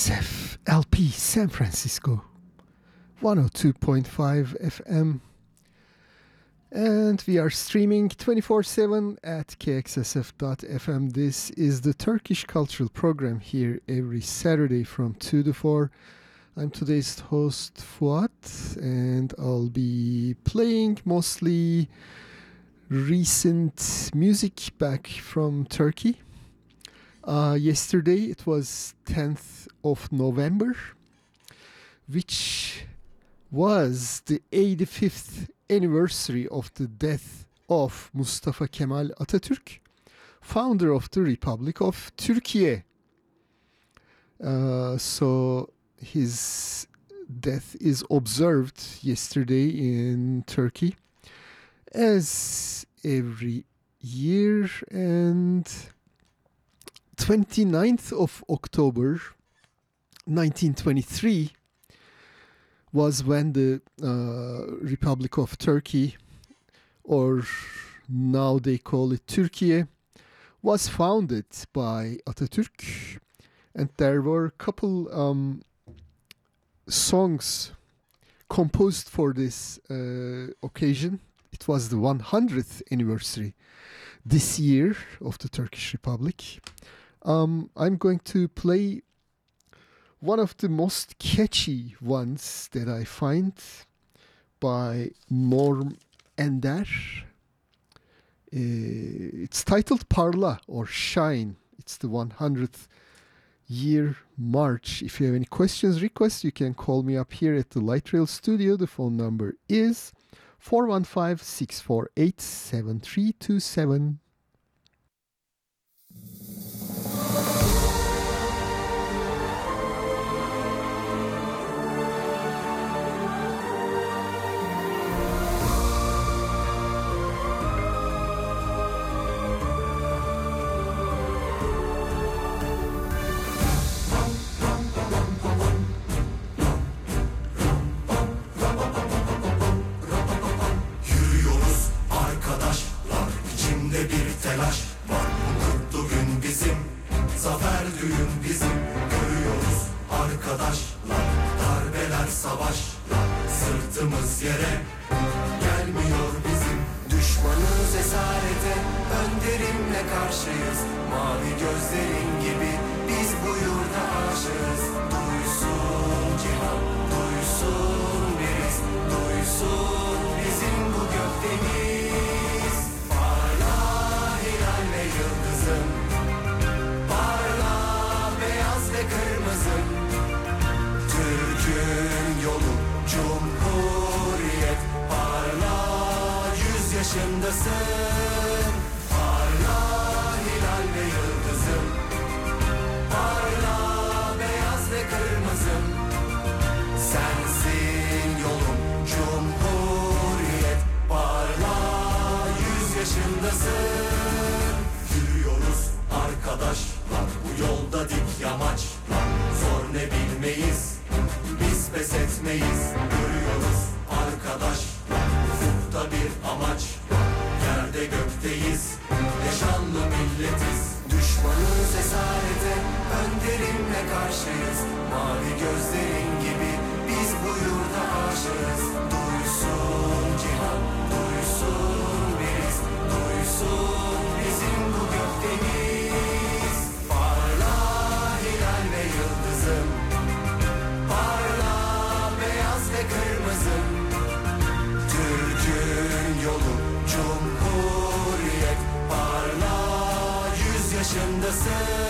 KXSF LP San Francisco 102.5 FM. And we are streaming 24 7 at kxsf.fm. This is the Turkish Cultural Program here every Saturday from 2 to 4. I'm today's host, Fuat, and I'll be playing mostly recent music back from Turkey. Uh, yesterday it was 10th of November, which was the 85th anniversary of the death of Mustafa Kemal Atatürk, founder of the Republic of Turkey. Uh, so his death is observed yesterday in Turkey as every year and 29th of October 1923 was when the uh, Republic of Turkey, or now they call it Turkey, was founded by Atatürk, and there were a couple um, songs composed for this uh, occasion. It was the 100th anniversary this year of the Turkish Republic um, I'm going to play one of the most catchy ones that I find by Norm Ender. Uh, it's titled Parla or Shine. It's the 100th year march. If you have any questions, requests, you can call me up here at the Light Rail studio. The phone number is 415 648 7327. telaş var. Budur bugün bizim Zafer düğün bizim. Görüyoruz arkadaşlar Darbeler savaşlar. Sırtımız yere gelmiyor bizim. Düşmanız esarete önderimle karşıyız. Mavi gözlerin gibi biz bu yurda aşığız. Duysun cihan duysun biriz Duysun bizim bu gökdeniz. başındasın Parla hilal ve yıldızım. Parla beyaz ve kırmızım. Sensin yolum cumhuriyet. Parla yüz yaşındasın. Yürüyoruz arkadaşlar bu yolda dik yamaçlar. Zor ne bilmeyiz biz pes etmeyiz. Görüyoruz arkadaşlar. Sınıfta bir amaç. Yerde gökteyiz. Yaşanlı milletiz. Düşmanız esarete Önderimle karşıyız. Mavi gözlerin gibi Biz bu yurda aşığız. Duysun cihan Duysun biz Duysun bizim bu gökdeniz Parla hilal ve yıldızım. Parla beyaz ve kırmızı yolu. Cumhuriyet parla Yüz yaşındasın.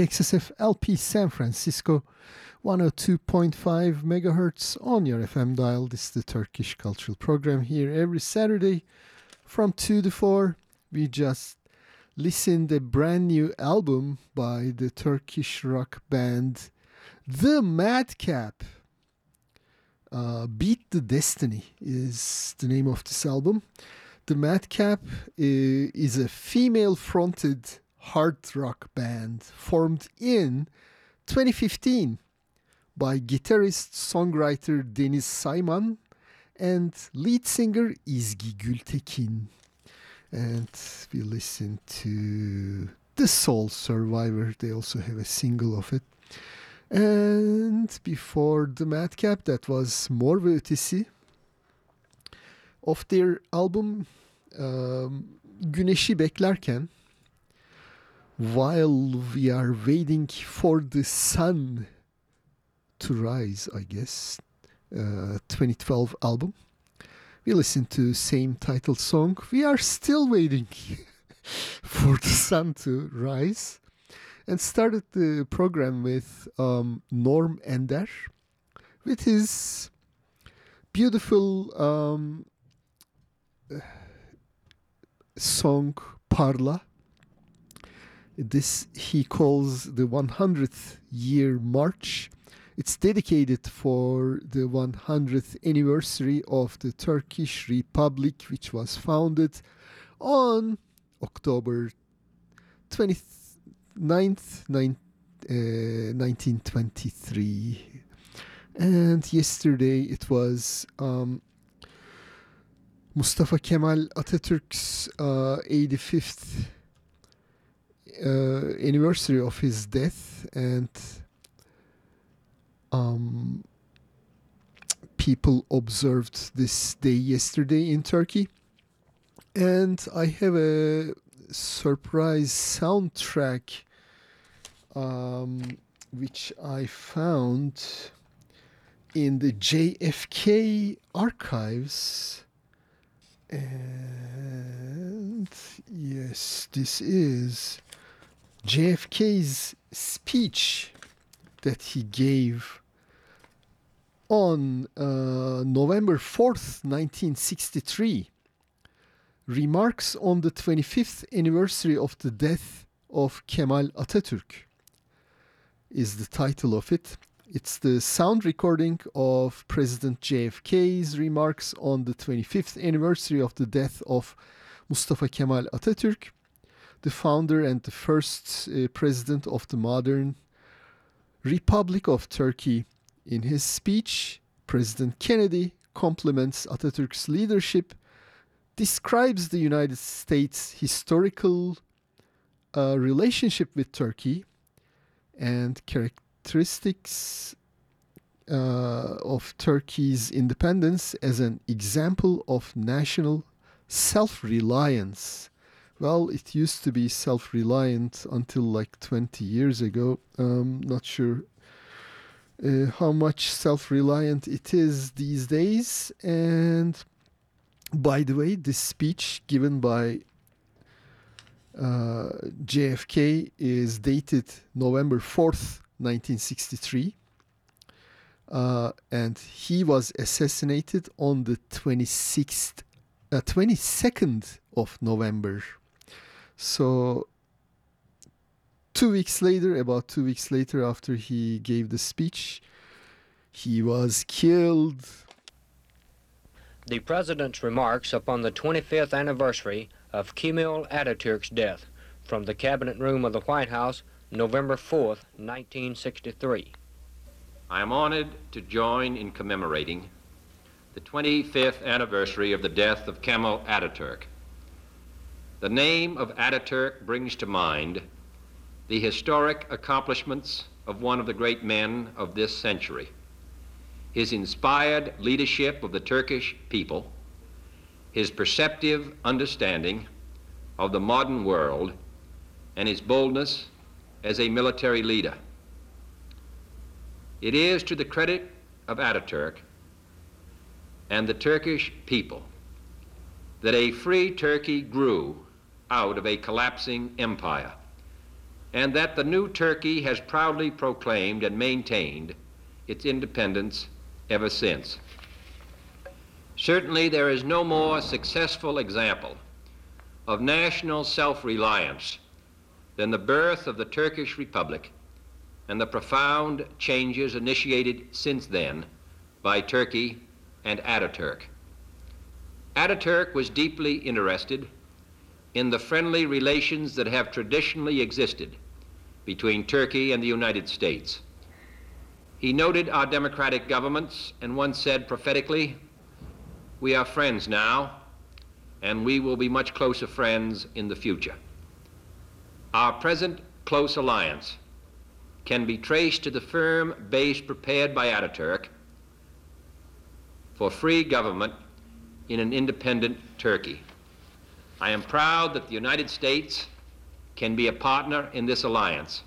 KXSF LP San Francisco, 102.5 megahertz on your FM dial. This is the Turkish cultural program here every Saturday from 2 to 4. We just listened a brand new album by the Turkish rock band The Madcap. Uh, Beat the Destiny is the name of this album. The Madcap uh, is a female fronted hard rock band formed in 2015 by guitarist songwriter Deniz Simon and lead singer Izgi Gültekin. And we listen to The Soul Survivor. They also have a single of it. And before The Madcap, that was Mor ve of their album um, Güneşi Beklerken while we are waiting for the sun to rise, I guess, uh, 2012 album. We listen to same title song. We are still waiting for the sun to rise, and started the program with um, Norm Ender with his beautiful um, song Parla. This he calls the 100th year march. It's dedicated for the 100th anniversary of the Turkish Republic, which was founded on October 29th, nine, uh, 1923. And yesterday it was um, Mustafa Kemal Atatürk's uh, 85th uh, anniversary of his death, and um, people observed this day yesterday in Turkey. and I have a surprise soundtrack um, which I found in the JFK archives. And yes, this is JFK's speech that he gave on uh, November 4th, 1963. Remarks on the 25th anniversary of the death of Kemal Atatürk is the title of it. It's the sound recording of President JFK's remarks on the 25th anniversary of the death of Mustafa Kemal Atatürk, the founder and the first uh, president of the modern Republic of Turkey. In his speech, President Kennedy compliments Atatürk's leadership, describes the United States' historical uh, relationship with Turkey, and characteristics uh, of Turkey's independence as an example of national self reliance. Well, it used to be self reliant until like 20 years ago. Um, not sure uh, how much self reliant it is these days. And by the way, this speech given by uh, JFK is dated November 4th, 1963. Uh, and he was assassinated on the 26th, uh, 22nd of November. So, two weeks later, about two weeks later, after he gave the speech, he was killed. The President's remarks upon the 25th anniversary of Kemal Ataturk's death from the Cabinet Room of the White House, November 4th, 1963. I am honored to join in commemorating the 25th anniversary of the death of Kemal Ataturk. The name of Ataturk brings to mind the historic accomplishments of one of the great men of this century. His inspired leadership of the Turkish people, his perceptive understanding of the modern world, and his boldness as a military leader. It is to the credit of Ataturk and the Turkish people that a free Turkey grew out of a collapsing empire, and that the new Turkey has proudly proclaimed and maintained its independence ever since. Certainly, there is no more successful example of national self reliance than the birth of the Turkish Republic and the profound changes initiated since then by Turkey and Ataturk. Ataturk was deeply interested in the friendly relations that have traditionally existed between Turkey and the United States. He noted our democratic governments and once said prophetically, We are friends now, and we will be much closer friends in the future. Our present close alliance can be traced to the firm base prepared by Ataturk for free government in an independent Turkey. I am proud that the United States can be a partner in this alliance,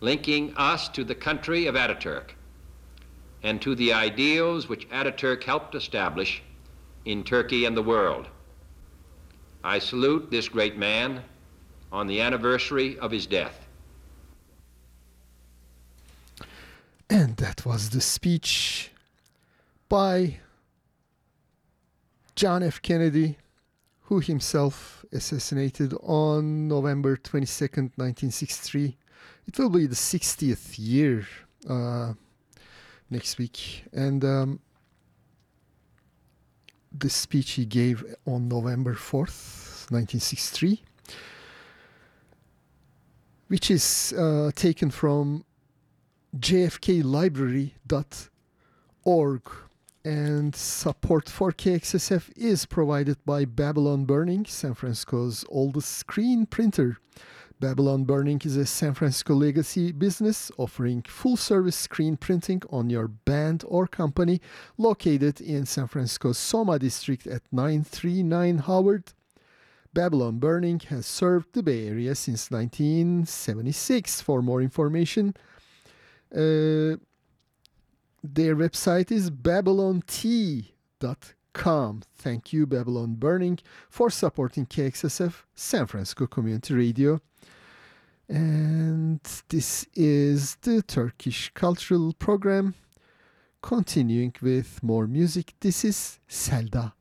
linking us to the country of Ataturk and to the ideals which Ataturk helped establish in Turkey and the world. I salute this great man on the anniversary of his death. And that was the speech by John F. Kennedy, who himself assassinated on November 22nd, 1963. It will be the 60th year uh, next week. And um, the speech he gave on November 4th, 1963, which is uh, taken from jfklibrary.org and support for KXSF is provided by Babylon Burning, San Francisco's oldest screen printer. Babylon Burning is a San Francisco legacy business offering full service screen printing on your band or company located in San Francisco's Soma district at 939 Howard. Babylon Burning has served the Bay Area since 1976. For more information, uh, their website is babylontea.com. Thank you, Babylon Burning, for supporting KXSF San Francisco Community Radio. And this is the Turkish Cultural Program. Continuing with more music, this is Selda.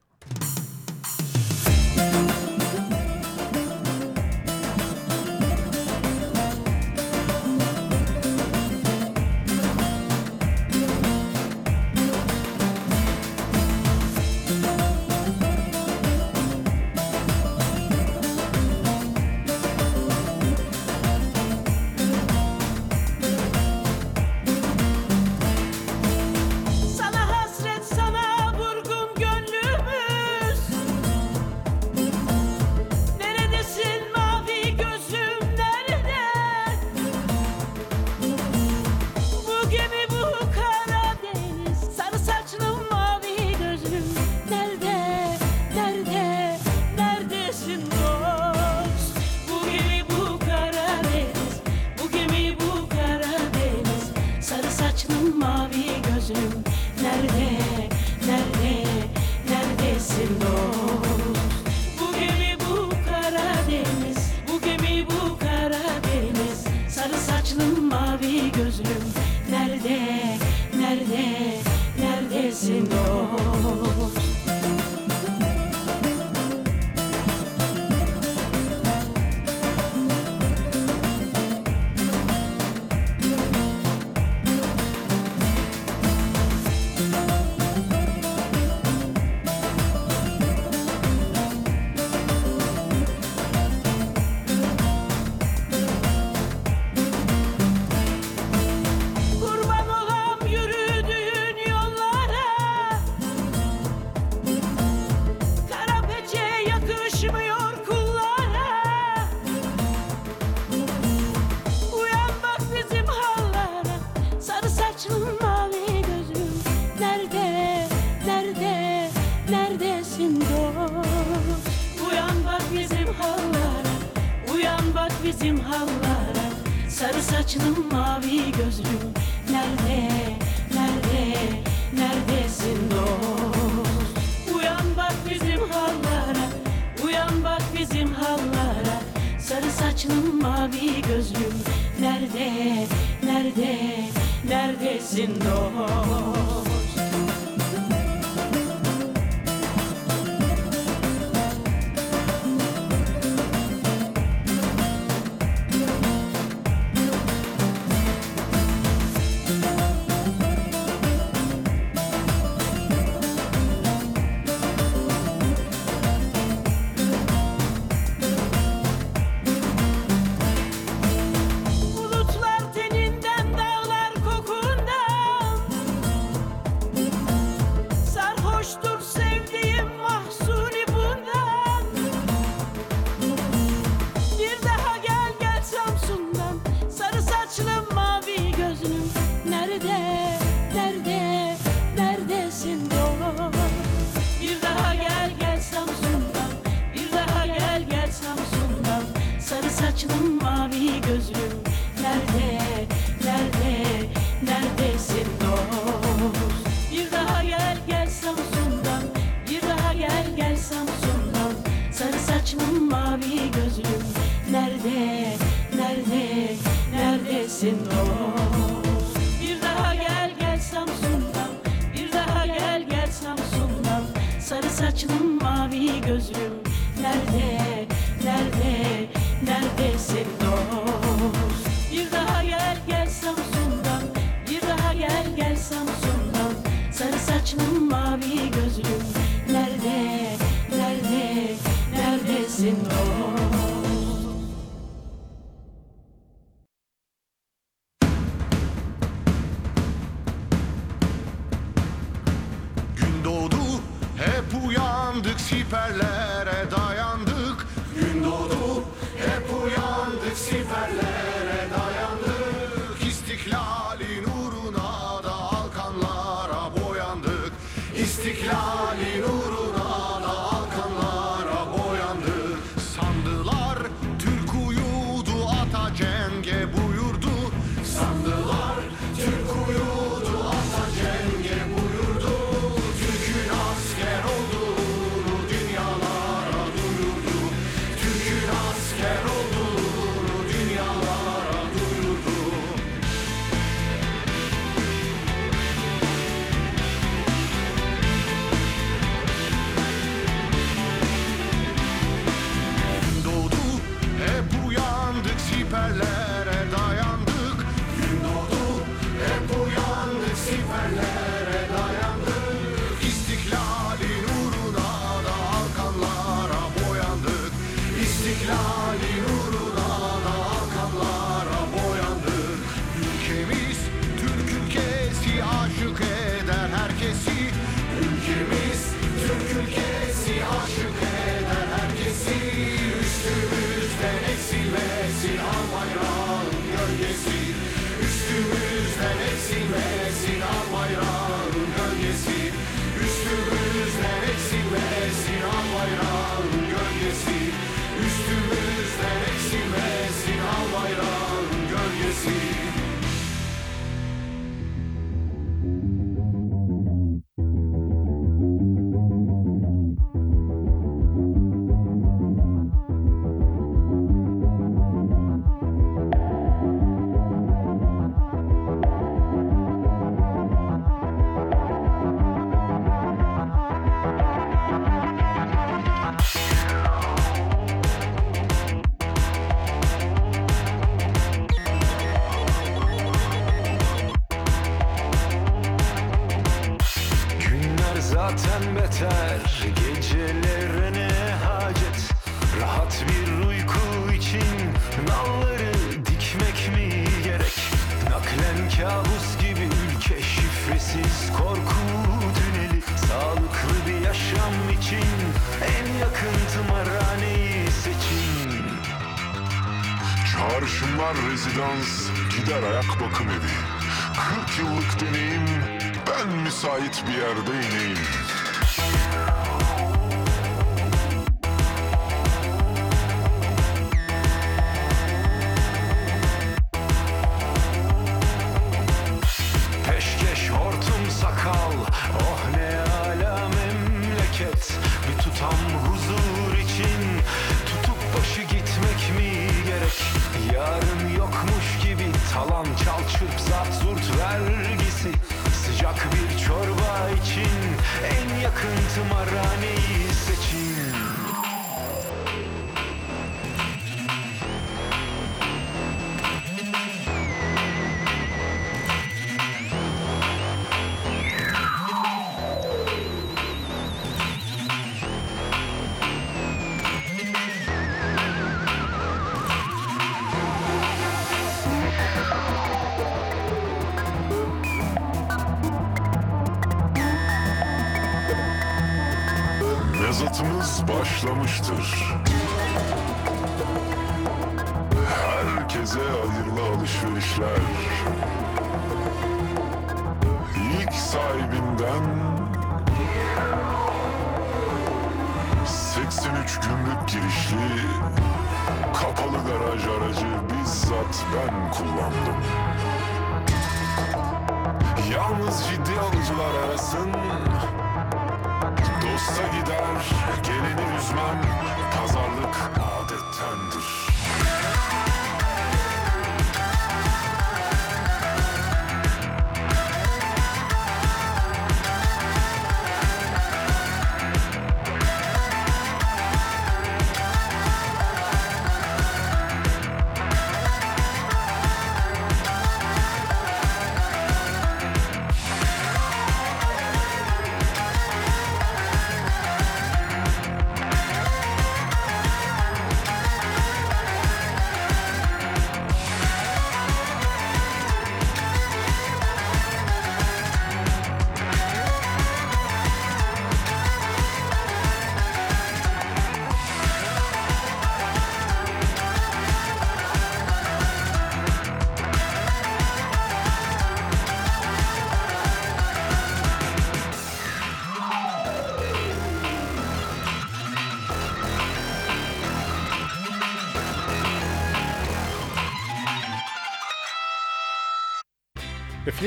Ben kullandım.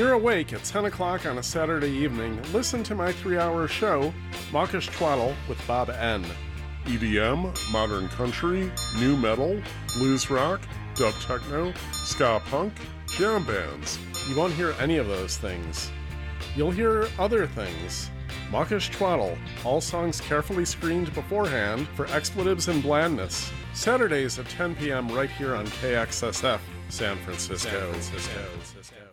You're awake at 10 o'clock on a Saturday evening, listen to my three hour show, Mawkish Twaddle with Bob N. EDM, modern country, nu metal, blues rock, dub techno, ska punk, jam bands. You won't hear any of those things. You'll hear other things. Mawkish Twaddle, all songs carefully screened beforehand for expletives and blandness. Saturdays at 10 p.m. right here on KXSF, San Francisco. San Francisco.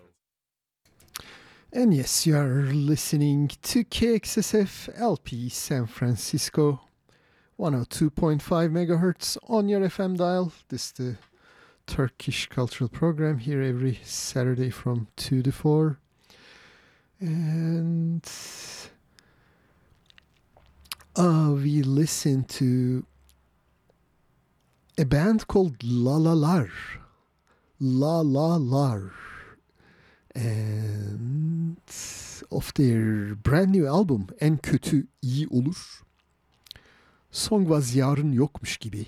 And yes, you are listening to KXSF LP San Francisco, 102.5 megahertz on your FM dial. This is the Turkish cultural program here every Saturday from 2 to 4. And uh, we listen to a band called Lalalar. La La Lar. And of their brand new album En Kötü iyi Olur. Song was Yarın Yokmuş gibi.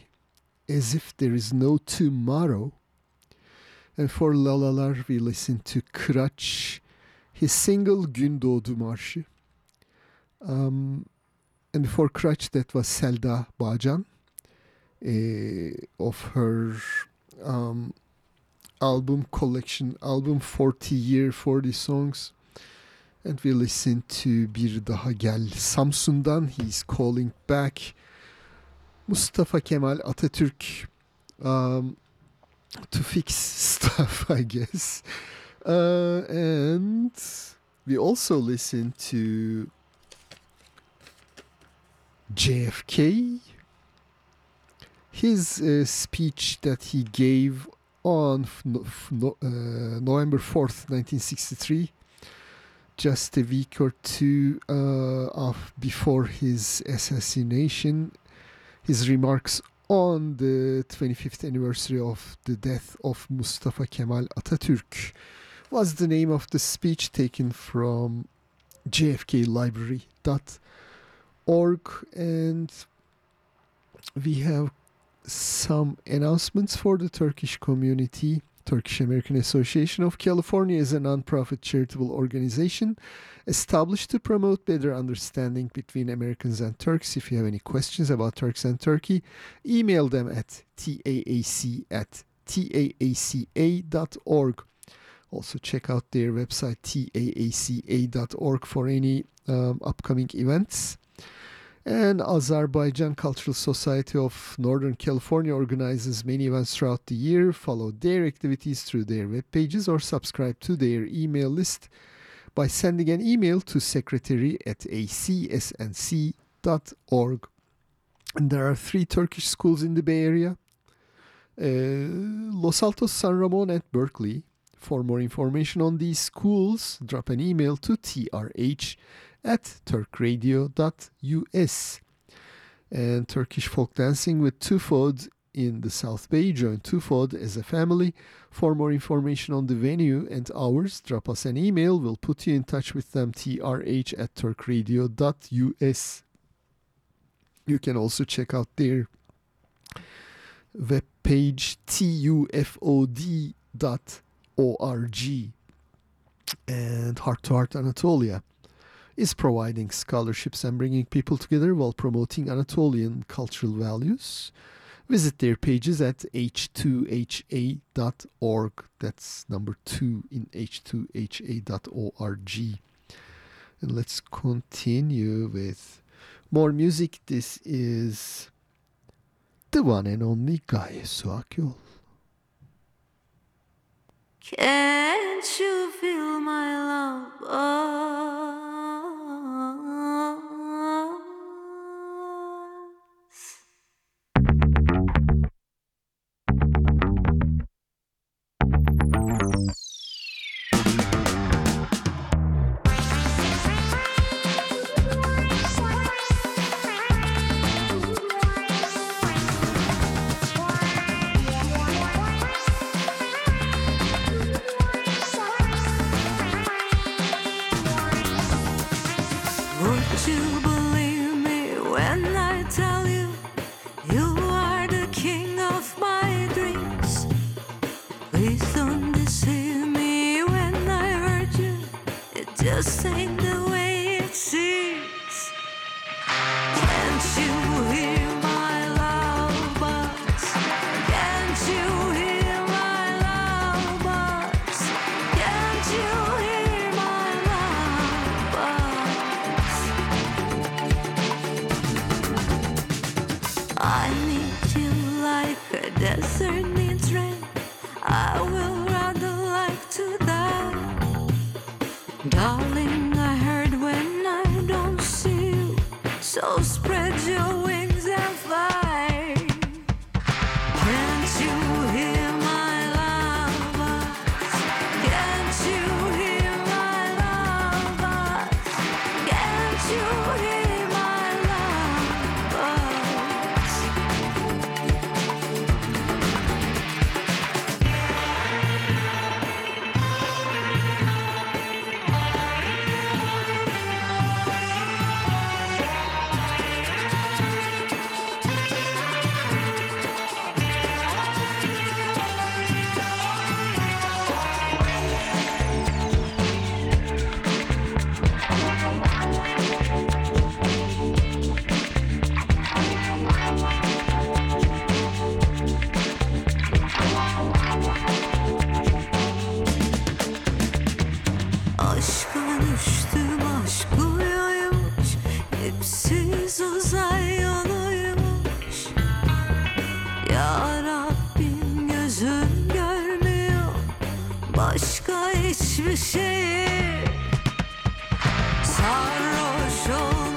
As if there is no tomorrow. And for Lalalar we listen to Kıraç, his single Gün Doğdu Marşı. Um, and for Kıraç that was Selda Bağcan eh, of her um, album collection, album 40 year 40 songs. And we listen to Bir Daha Gel Samsun'dan. He's calling back Mustafa Kemal Atatürk um, to fix stuff, I guess. Uh, and we also listen to JFK, his uh, speech that he gave on no- uh, November 4th, 1963, just a week or two uh, of before his assassination. His remarks on the 25th anniversary of the death of Mustafa Kemal Atatürk was the name of the speech taken from jfklibrary.org and we have some announcements for the Turkish community. Turkish American Association of California is a nonprofit charitable organization established to promote better understanding between Americans and Turks. If you have any questions about Turks and Turkey, email them at taac at taaca.org. Also, check out their website taaca.org for any um, upcoming events. And Azerbaijan Cultural Society of Northern California organizes many events throughout the year. Follow their activities through their web pages or subscribe to their email list by sending an email to secretary at acsnc.org. And there are three Turkish schools in the Bay Area uh, Los Altos, San Ramon, and Berkeley. For more information on these schools, drop an email to trh at turkradio.us. And Turkish folk dancing with Tufod in the South Bay. Join Tufod as a family. For more information on the venue and hours, drop us an email. We'll put you in touch with them, trh at turkradio.us. You can also check out their webpage, tufod.org. And Heart to Heart Anatolia is providing scholarships and bringing people together while promoting Anatolian cultural values. Visit their pages at h2ha.org. That's number two in h2ha.org. And let's continue with more music. This is the one and only Gaye Su Akyol. Can't you feel my love? Would Başka hiçbir şey. Sarhoş olmam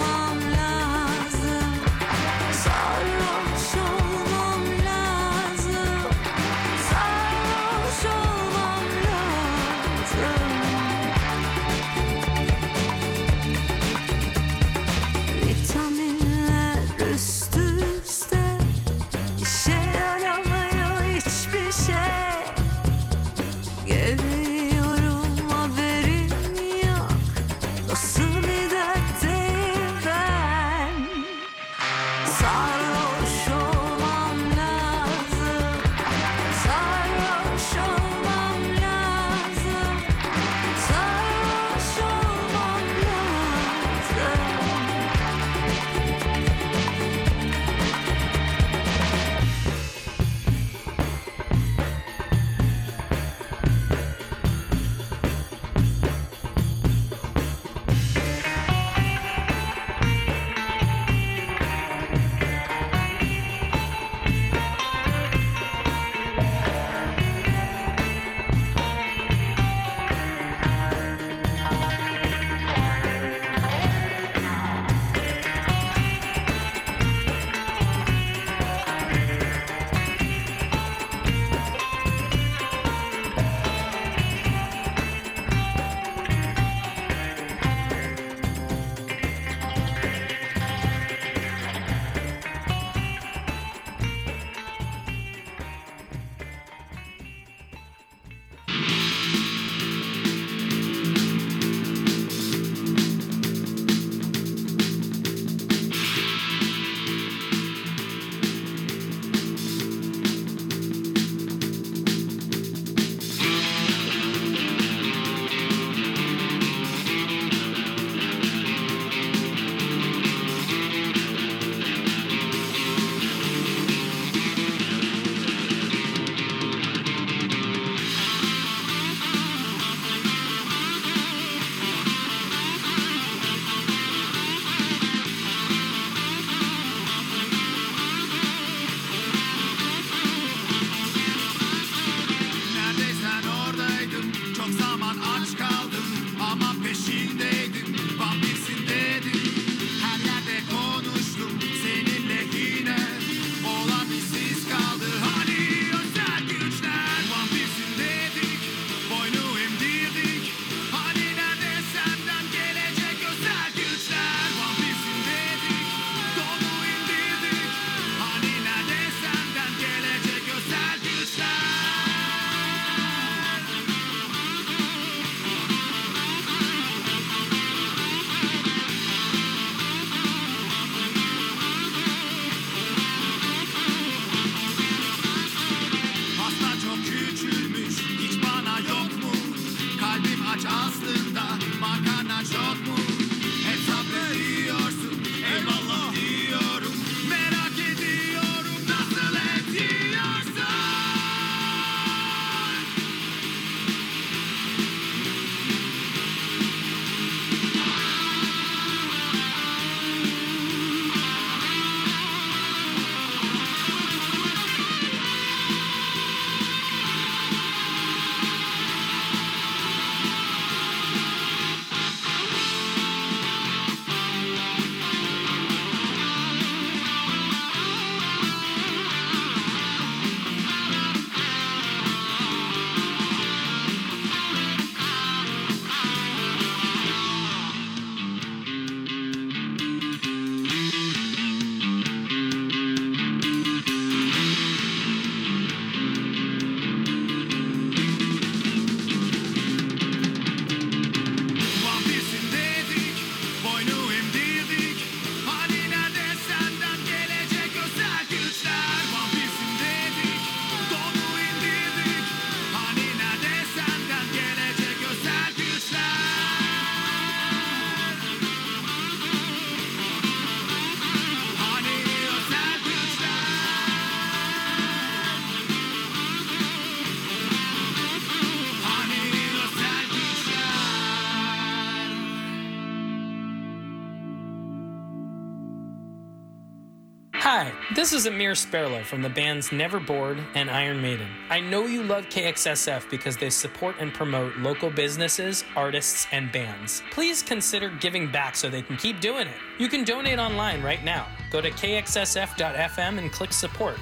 This is Amir Sperlo from the bands Never Bored and Iron Maiden. I know you love KXSF because they support and promote local businesses, artists, and bands. Please consider giving back so they can keep doing it. You can donate online right now. Go to kxsf.fm and click support.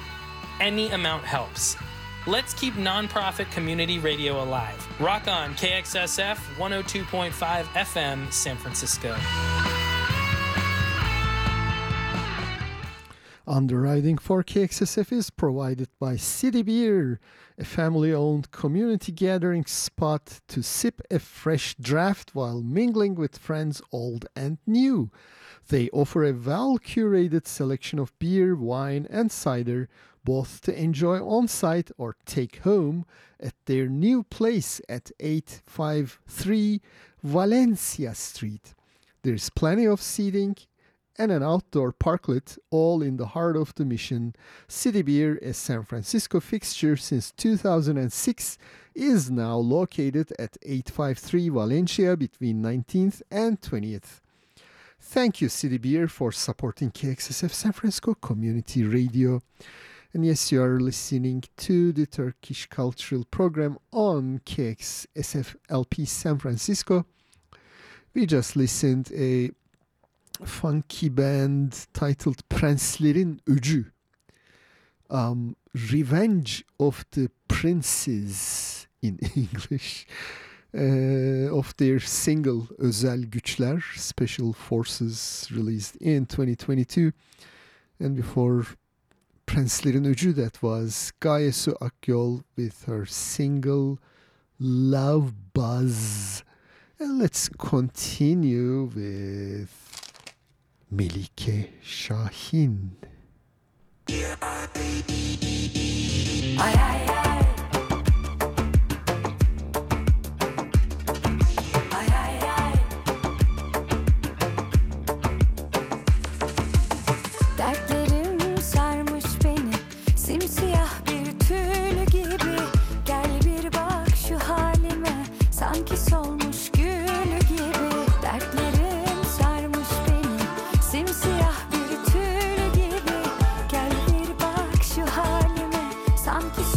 Any amount helps. Let's keep nonprofit community radio alive. Rock on KXSF 102.5 FM, San Francisco. Underwriting for KXSF is provided by City Beer, a family owned community gathering spot to sip a fresh draft while mingling with friends old and new. They offer a well curated selection of beer, wine, and cider, both to enjoy on site or take home at their new place at 853 Valencia Street. There's plenty of seating and an outdoor parklet, all in the heart of the mission. City Beer, a San Francisco fixture since 2006, is now located at 853 Valencia between 19th and 20th. Thank you, City Beer, for supporting KXSF San Francisco Community Radio. And yes, you are listening to the Turkish Cultural Program on KXSF LP San Francisco. We just listened a funky band titled Prenslerin Öcü. Um, Revenge of the Princes in English. uh, of their single Özel Güçler Special Forces released in 2022. And before Prenslerin Öcü that was Gaye Su Akyol with her single Love Buzz. And let's continue with Melike Şahin. Ay ay ay. Solmuş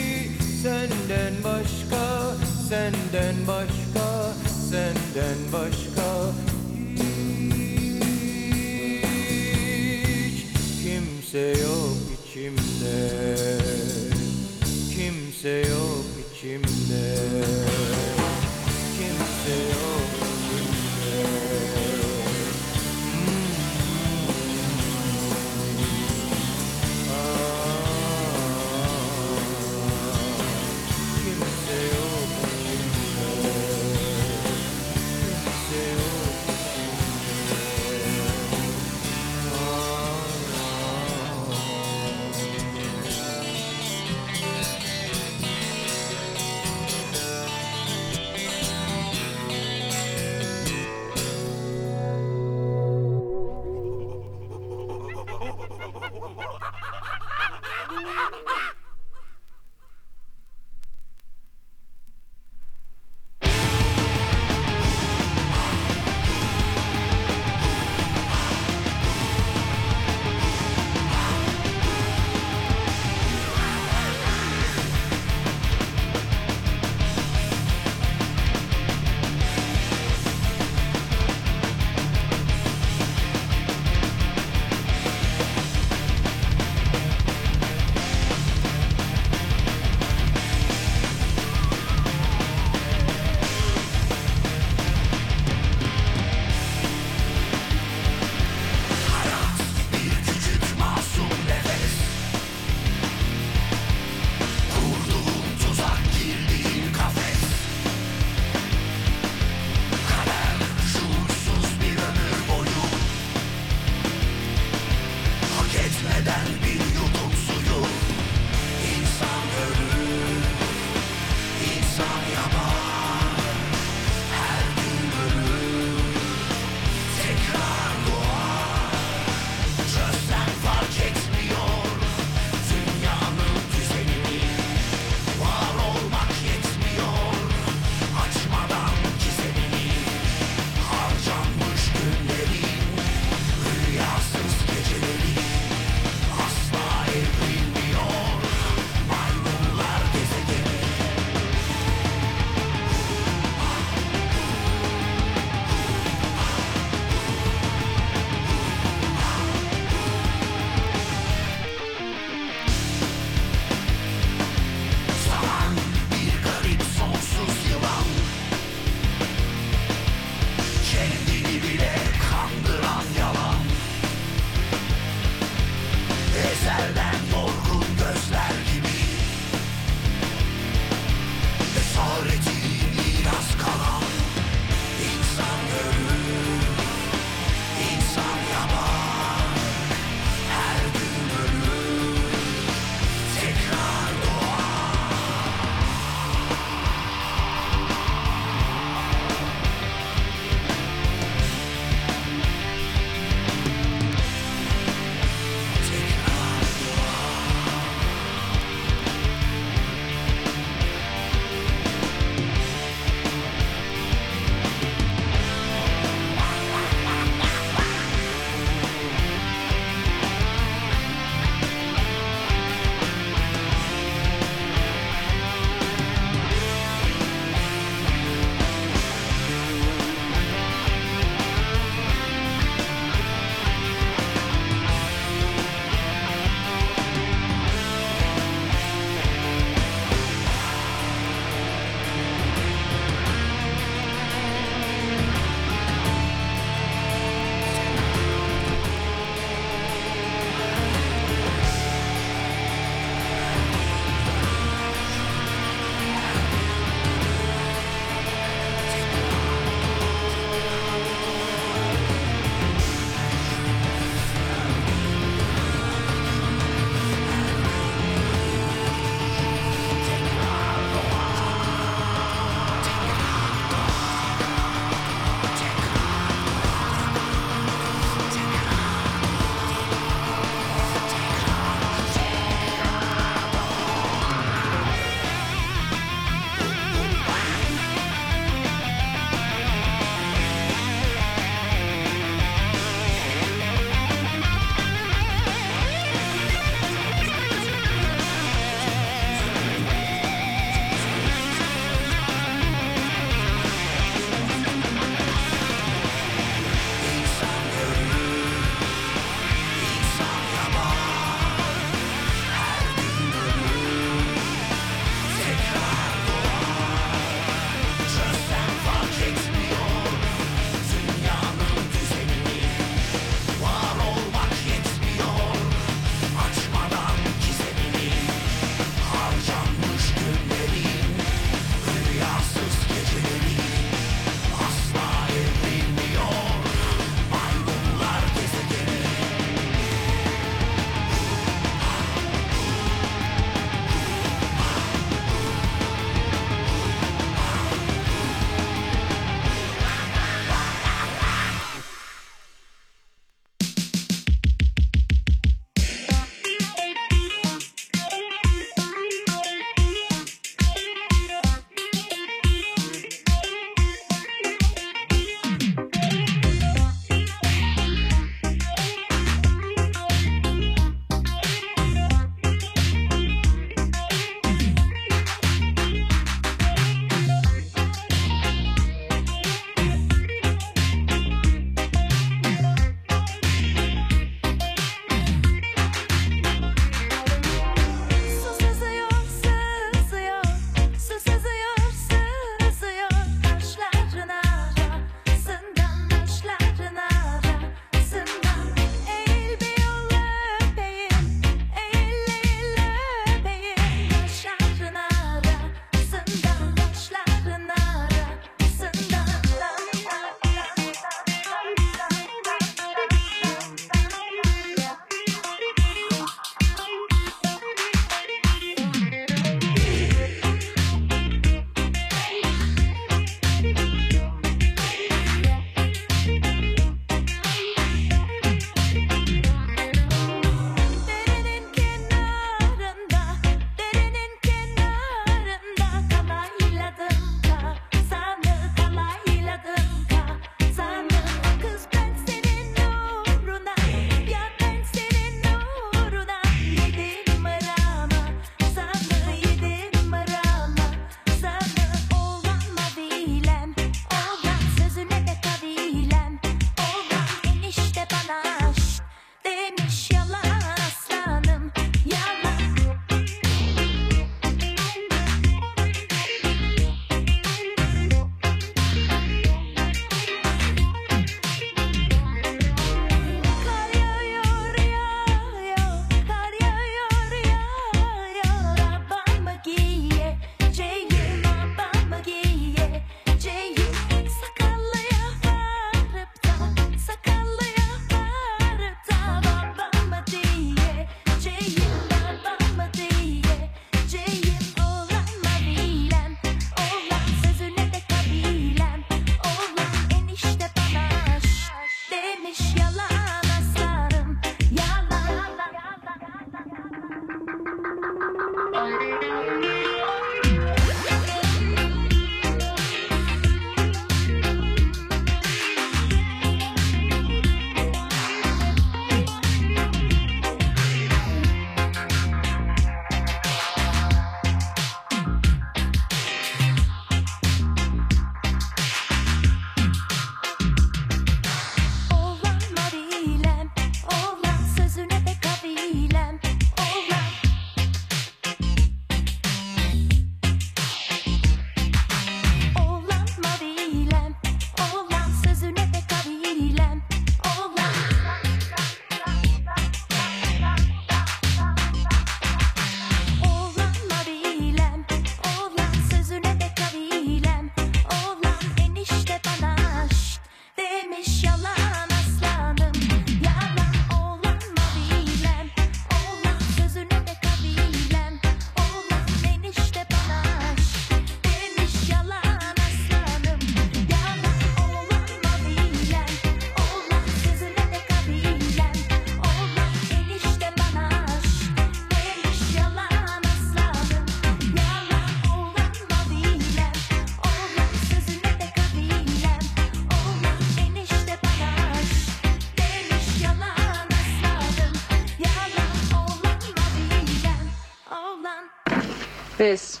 This.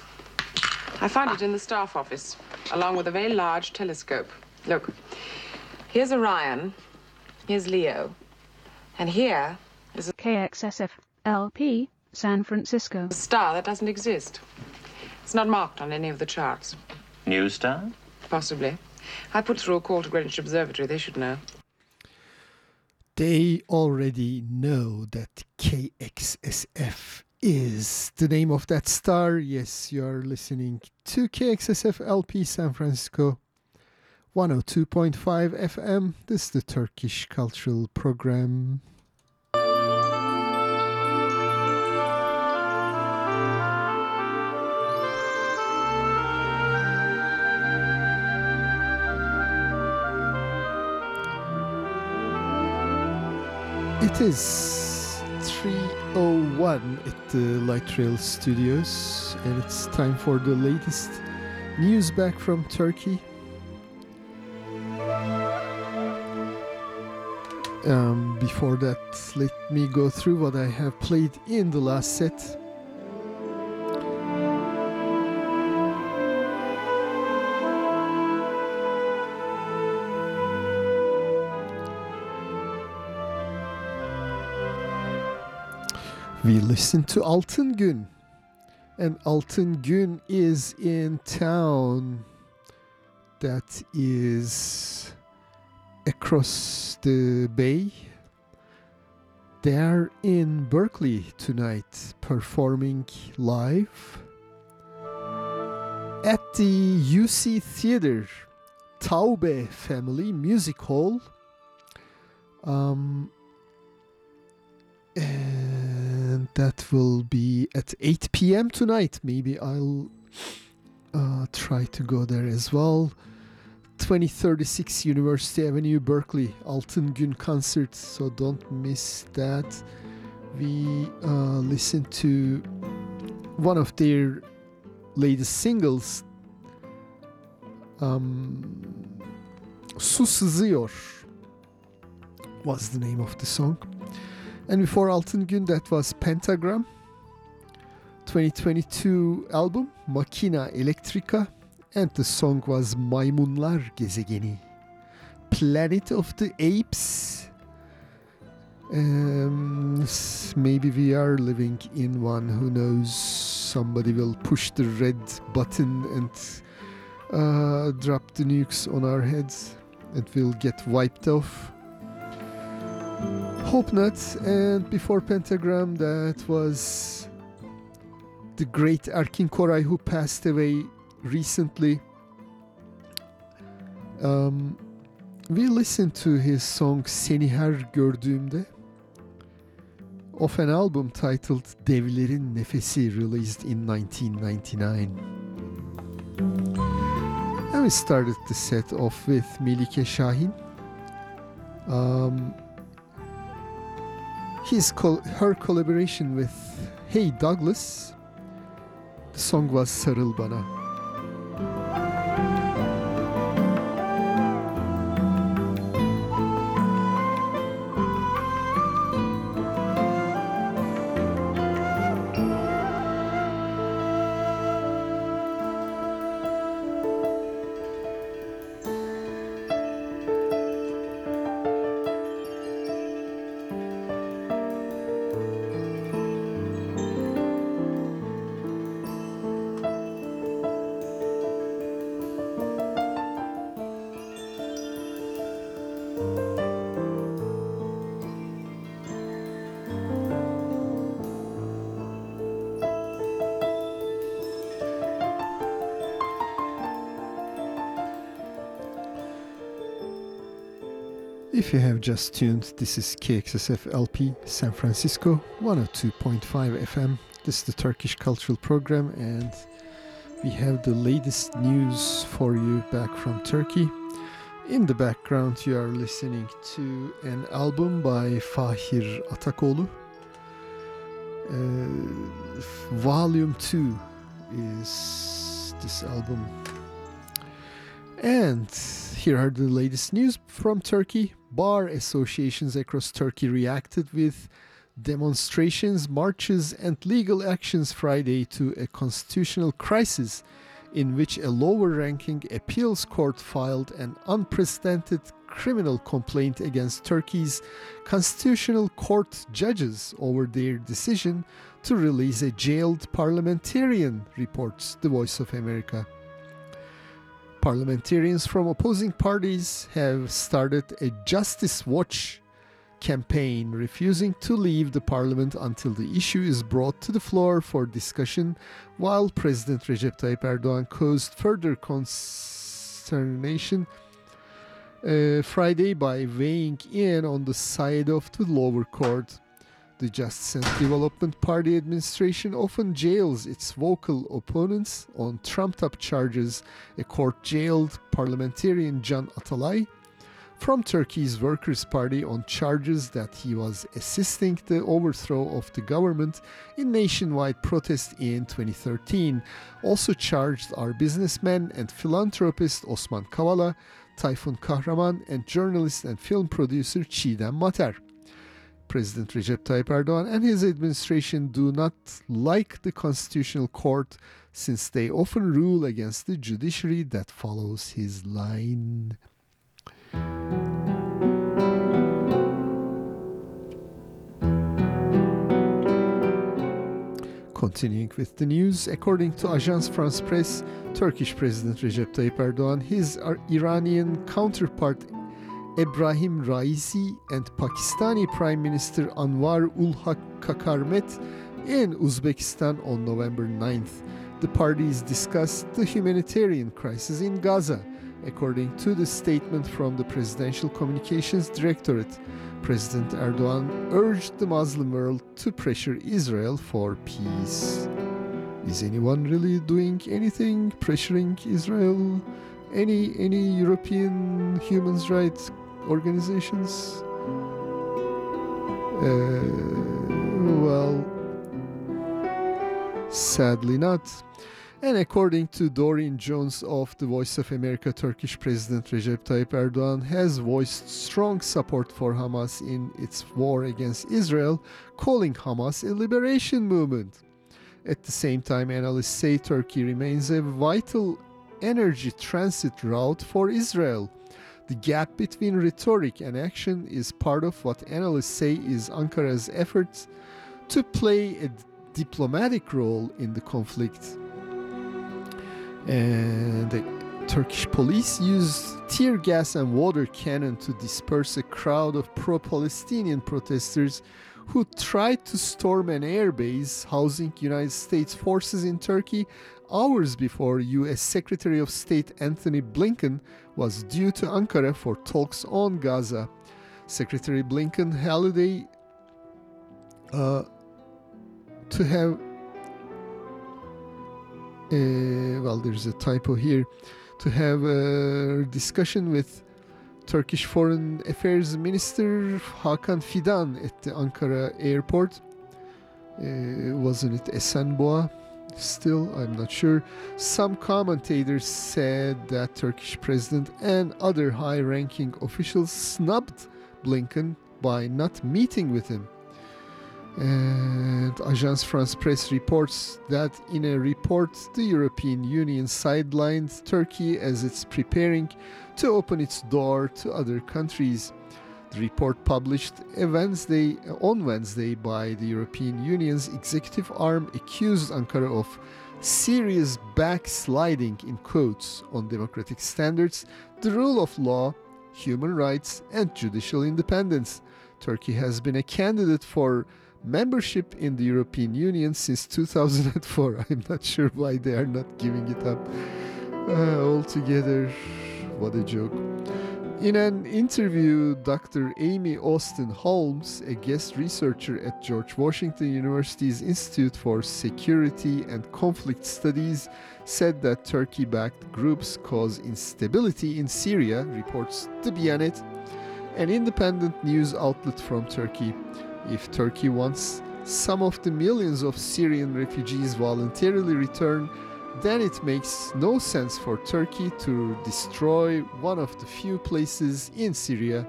I found it in the staff office, along with a very large telescope. Look, here's Orion, here's Leo, and here is a KXSF LP San Francisco. A star that doesn't exist. It's not marked on any of the charts. New star? Possibly. I put through a call to Greenwich Observatory. They should know. They already know that KXSF is the name of that star. Yes, you are listening to KXSF LP San Francisco 102.5 FM. This is the Turkish Cultural Program. It is 301 at the Light Studios, and it's time for the latest news back from Turkey. Um, before that, let me go through what I have played in the last set. We listened to Altın Gün, and Altın Gün is in town. That is across the bay. They are in Berkeley tonight performing live at the UC Theater Taube Family Music Hall. Um, and that will be at 8 p.m. tonight. Maybe I'll uh, try to go there as well. 2036 University Avenue, Berkeley, Altın Gün concert. So don't miss that. We uh, to one of their latest singles. Um, Su was the name of the song. And before Altın Gün, that was Pentagram. 2022 album Makina Elektrika And the song was Maymunlar Gezegeni. Planet of the Apes. Um, maybe we are living in one. Who knows? Somebody will push the red button and uh, drop the nukes on our heads. and we'll get wiped off. Hope not. And before Pentagram, that was the great Erkin Koray who passed away recently. Um, we listened to his song Seni Her Gördüğümde of an album titled Devlerin Nefesi released in 1999. And we started the set off with Melike Şahin. Um, his col- her collaboration with Hey Douglas. The song was Sarıl Bana. If you have just tuned, this is KXSF LP San Francisco 102.5 FM. This is the Turkish Cultural Program, and we have the latest news for you back from Turkey. In the background, you are listening to an album by Fahir Atakoğlu. Uh, volume 2 is this album. And here are the latest news from Turkey. Bar associations across Turkey reacted with demonstrations, marches, and legal actions Friday to a constitutional crisis in which a lower ranking appeals court filed an unprecedented criminal complaint against Turkey's constitutional court judges over their decision to release a jailed parliamentarian, reports The Voice of America. Parliamentarians from opposing parties have started a Justice Watch campaign refusing to leave the parliament until the issue is brought to the floor for discussion, while President Recep Tayyip Erdogan caused further consternation uh, Friday by weighing in on the side of the lower court. The Justice and Development Party administration often jails its vocal opponents on trumped up charges. A court jailed parliamentarian Can Atalay from Turkey's Workers' Party on charges that he was assisting the overthrow of the government in nationwide protest in 2013. Also charged are businessman and philanthropist Osman Kavala, Tayfun Kahraman, and journalist and film producer Çiğdem Mater. President Recep Tayyip Erdogan and his administration do not like the Constitutional Court since they often rule against the judiciary that follows his line. Continuing with the news, according to Agence France Presse, Turkish President Recep Tayyip Erdogan, his Iranian counterpart Ebrahim Raisi, and Pakistani Prime Minister Anwar ul Haq Kakar met in Uzbekistan on November 9th. The parties discussed the humanitarian crisis in Gaza, according to the statement from the Presidential Communications Directorate. President Erdogan urged the Muslim world to pressure Israel for peace. Is anyone really doing anything pressuring Israel? Any any European human rights organizations? Uh, well, sadly not. And according to Doreen Jones of the Voice of America, Turkish President Recep Tayyip Erdogan has voiced strong support for Hamas in its war against Israel, calling Hamas a liberation movement. At the same time, analysts say Turkey remains a vital energy transit route for Israel. The gap between rhetoric and action is part of what analysts say is Ankara's efforts to play a diplomatic role in the conflict. And the Turkish police used tear gas and water cannon to disperse a crowd of pro Palestinian protesters who tried to storm an airbase housing United States forces in Turkey hours before US Secretary of State Antony Blinken was due to Ankara for talks on Gaza. Secretary Blinken Halliday uh, to have uh, well, there's a typo here, to have a discussion with Turkish Foreign Affairs Minister Hakan Fidan at the Ankara airport. Uh, wasn't it Esenboğa? Still, I'm not sure. Some commentators said that Turkish president and other high-ranking officials snubbed Blinken by not meeting with him. And Agence France Presse reports that in a report, the European Union sidelined Turkey as it's preparing to open its door to other countries. The report published Wednesday, on Wednesday by the European Union's executive arm accused Ankara of serious backsliding in quotes on democratic standards, the rule of law, human rights, and judicial independence. Turkey has been a candidate for membership in the European Union since 2004. I'm not sure why they are not giving it up uh, altogether. What a joke. In an interview, Dr. Amy Austin Holmes, a guest researcher at George Washington University's Institute for Security and Conflict Studies, said that Turkey backed groups cause instability in Syria, reports the Bianet, an independent news outlet from Turkey. If Turkey wants some of the millions of Syrian refugees voluntarily return, then it makes no sense for Turkey to destroy one of the few places in Syria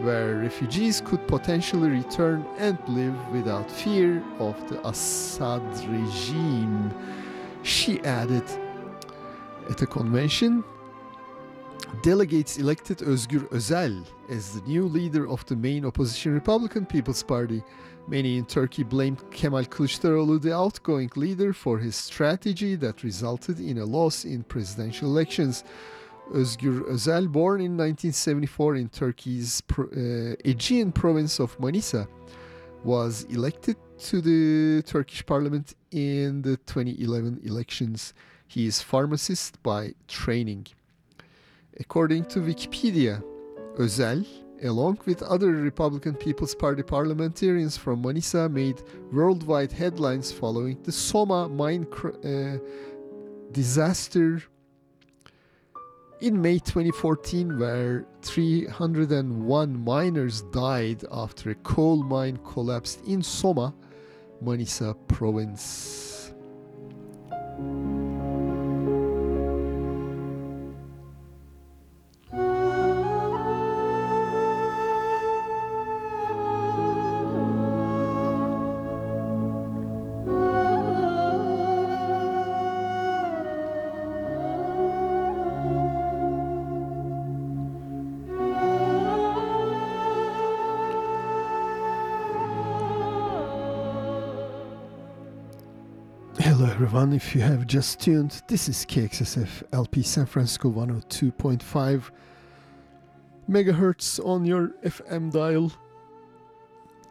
where refugees could potentially return and live without fear of the Assad regime. She added, at a convention, delegates elected Özgür Özel as the new leader of the main opposition Republican People's Party. Many in Turkey blamed Kemal Kılıçdaroğlu, the outgoing leader, for his strategy that resulted in a loss in presidential elections. Özgür Özel, born in 1974 in Turkey's uh, Aegean province of Manisa, was elected to the Turkish parliament in the 2011 elections. He is pharmacist by training. According to Wikipedia, Özel, along with other Republican People's Party parliamentarians from Manisa, made worldwide headlines following the Soma mine cr- uh, disaster in May 2014, where 301 miners died after a coal mine collapsed in Soma, Manisa province. Everyone. If you have just tuned, this is KXSF LP San Francisco 102.5 megahertz on your FM dial.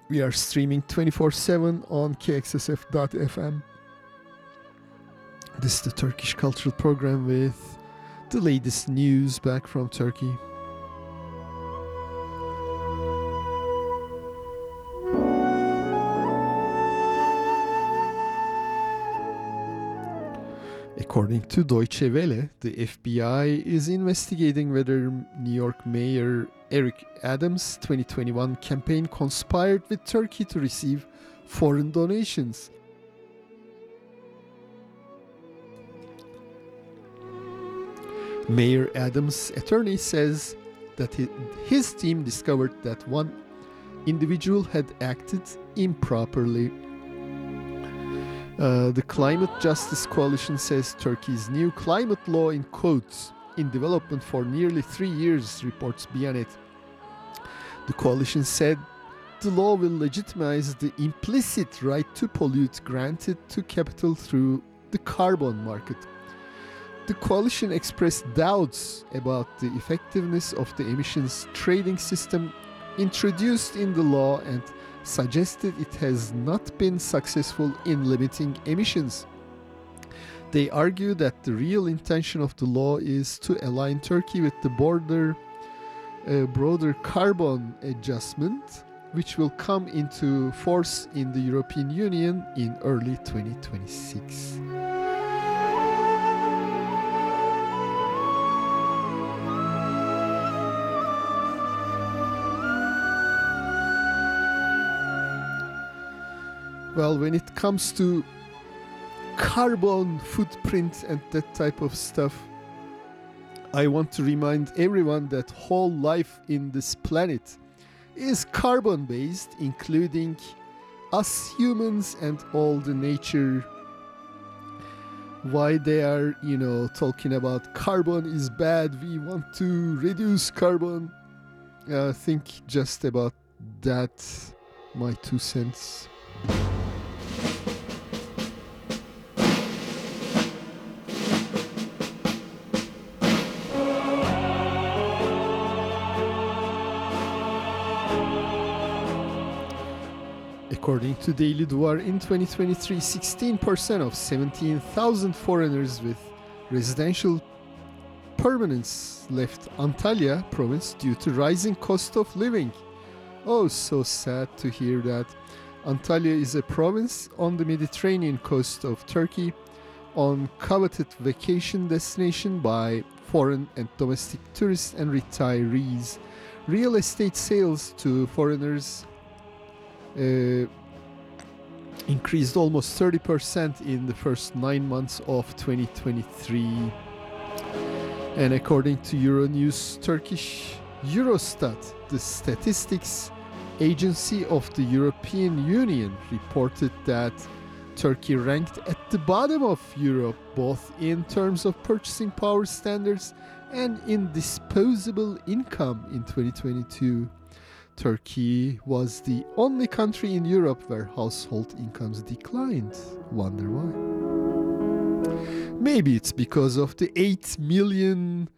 We are streaming 24 7 on KXSF.FM. This is the Turkish Cultural Program with the latest news back from Turkey. According to Deutsche Welle, the FBI is investigating whether New York Mayor Eric Adams' 2021 campaign conspired with Turkey to receive foreign donations. Mayor Adams' attorney says that his team discovered that one individual had acted improperly. Uh, the Climate Justice Coalition says Turkey's new climate law in quotes in development for nearly three years, reports Bianet. The coalition said the law will legitimize the implicit right to pollute granted to capital through the carbon market. The coalition expressed doubts about the effectiveness of the emissions trading system introduced in the law and suggested it has not been successful in limiting emissions. They argue that the real intention of the law is to align Turkey with the border uh, broader carbon adjustment which will come into force in the European Union in early 2026. Well, when it comes to carbon footprint and that type of stuff, I want to remind everyone that whole life in this planet is carbon based, including us humans and all the nature. Why they are, you know, talking about carbon is bad, we want to reduce carbon. Uh, think just about that, my two cents. According to Daily Duvar, in 2023, 16% of 17,000 foreigners with residential permanence left Antalya province due to rising cost of living. Oh, so sad to hear that. Antalya is a province on the Mediterranean coast of Turkey, on coveted vacation destination by foreign and domestic tourists and retirees. Real estate sales to foreigners uh, increased almost 30% in the first nine months of 2023. And according to Euronews Turkish, Eurostat, the statistics agency of the European Union, reported that Turkey ranked at the bottom of Europe both in terms of purchasing power standards and in disposable income in 2022. Turkey was the only country in Europe where household incomes declined. Wonder why? Maybe it's because of the 8 million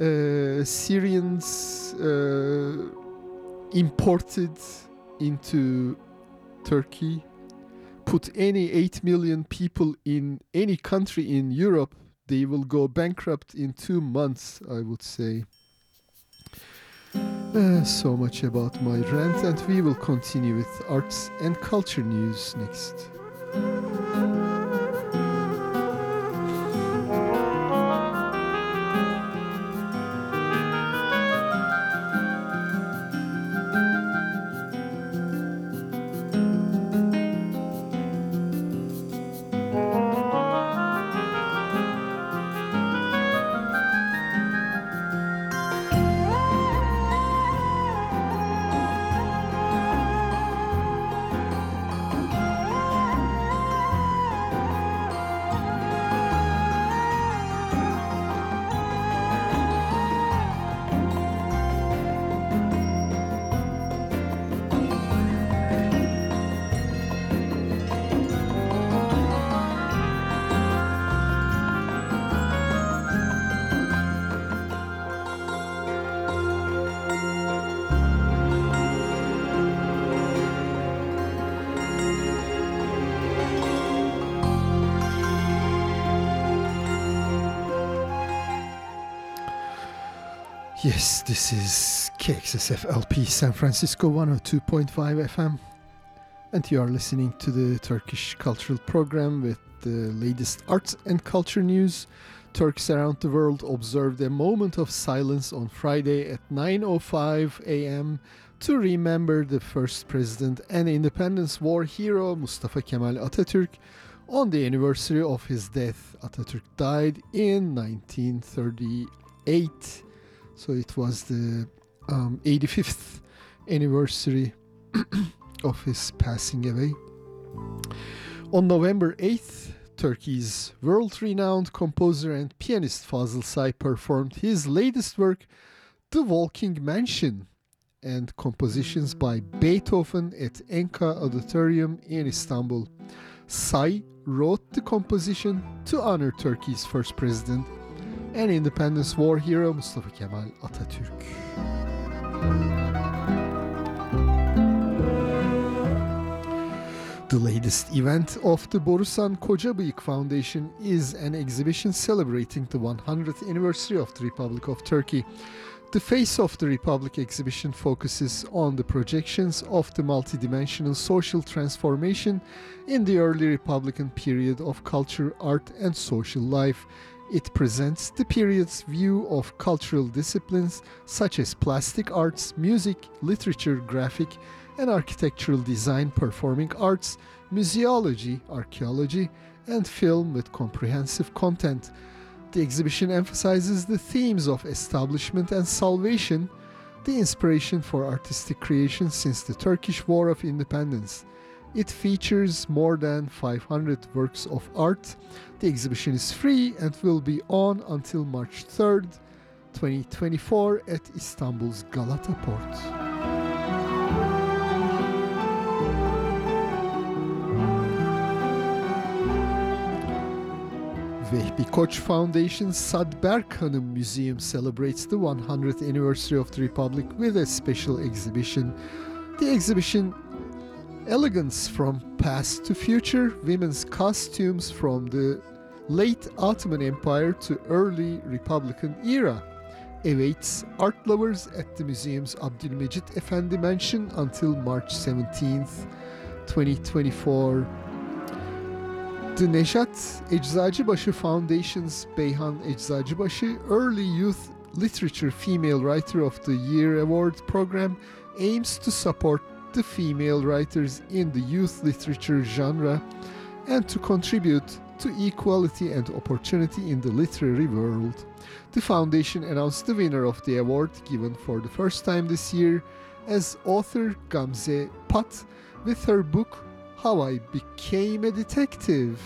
uh, Syrians uh, imported into Turkey. Put any 8 million people in any country in Europe, they will go bankrupt in two months, I would say. Uh, so much about my rant, and we will continue with arts and culture news next. Yes, this is KXSFLP San Francisco 102.5 FM. And you are listening to the Turkish Cultural Program with the latest arts and culture news. Turks around the world observed a moment of silence on Friday at 9:05 a.m. to remember the first president and Independence War hero Mustafa Kemal Atatürk on the anniversary of his death. Atatürk died in 1938. So it was the um, 85th anniversary of his passing away. On November 8th, Turkey's world renowned composer and pianist Fazıl Say performed his latest work, The Walking Mansion, and compositions by Beethoven at Enka Auditorium in Istanbul. Say wrote the composition to honor Turkey's first president and Independence War hero Mustafa Kemal Atatürk. The latest event of the Borusan Kocabıyık Foundation is an exhibition celebrating the 100th anniversary of the Republic of Turkey. The Face of the Republic exhibition focuses on the projections of the multidimensional social transformation in the early Republican period of culture, art, and social life. It presents the period's view of cultural disciplines such as plastic arts, music, literature, graphic and architectural design, performing arts, museology, archaeology, and film with comprehensive content. The exhibition emphasizes the themes of establishment and salvation, the inspiration for artistic creation since the Turkish War of Independence. It features more than 500 works of art. The exhibition is free and will be on until March 3rd, 2024 at Istanbul's Galata Port. Vehbi Koç Foundation Sadberk Hanım Museum celebrates the 100th anniversary of the Republic with a special exhibition. The exhibition Elegance from Past to Future Women's Costumes from the Late Ottoman Empire to Early Republican Era awaits art lovers at the museum's Abdülmecit Efendi Mansion until March 17th, 2024. The Nejat Eczacıbaşı Foundation's Beyhan Eczacıbaşı Early Youth Literature Female Writer of the Year Award program aims to support the female writers in the youth literature genre and to contribute to equality and opportunity in the literary world. The foundation announced the winner of the award given for the first time this year as author Gamze Pat with her book How I Became a Detective.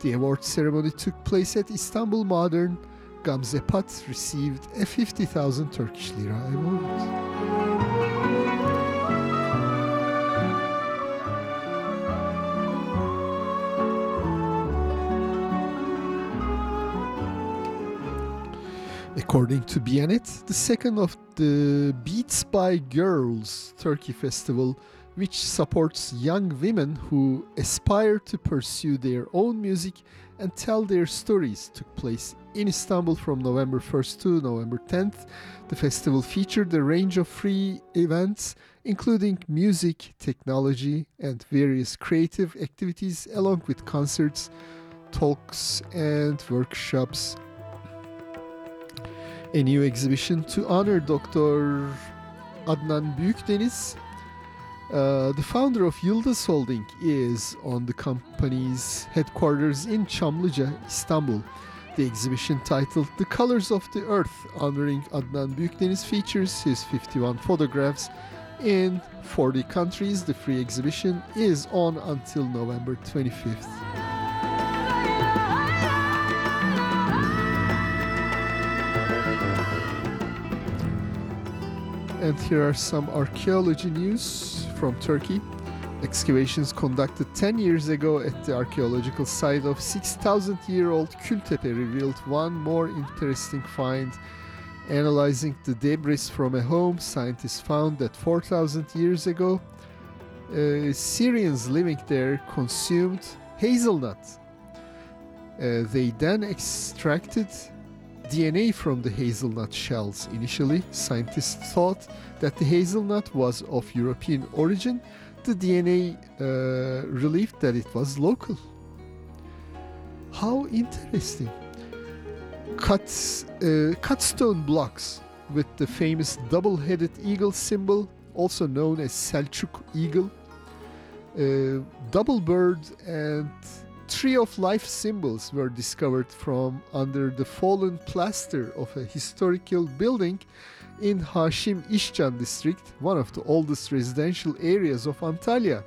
The award ceremony took place at Istanbul Modern. Gamze Pat received a 50,000 Turkish lira award. According to Bianet, the second of the Beats by Girls Turkey Festival, which supports young women who aspire to pursue their own music and tell their stories, took place in Istanbul from November 1st to November 10th. The festival featured a range of free events, including music, technology, and various creative activities, along with concerts, talks, and workshops a new exhibition to honor Dr. Adnan Büyükdeniz. Uh, the founder of Yıldız Holding is on the company's headquarters in Çamlıca, Istanbul. The exhibition titled The Colors of the Earth, honoring Adnan Büyükdeniz, features his 51 photographs in 40 countries. The free exhibition is on until November 25th. And here are some archaeology news from Turkey. Excavations conducted 10 years ago at the archaeological site of 6,000 year old Kültepe revealed one more interesting find. Analyzing the debris from a home, scientists found that 4,000 years ago, uh, Syrians living there consumed hazelnut. Uh, they then extracted DNA from the hazelnut shells. Initially, scientists thought that the hazelnut was of European origin. The DNA uh, relieved that it was local. How interesting! Cut, uh, cut stone blocks with the famous double headed eagle symbol, also known as Selçuk eagle, uh, double bird, and tree of life symbols were discovered from under the fallen plaster of a historical building in Haşim İşcan district, one of the oldest residential areas of Antalya,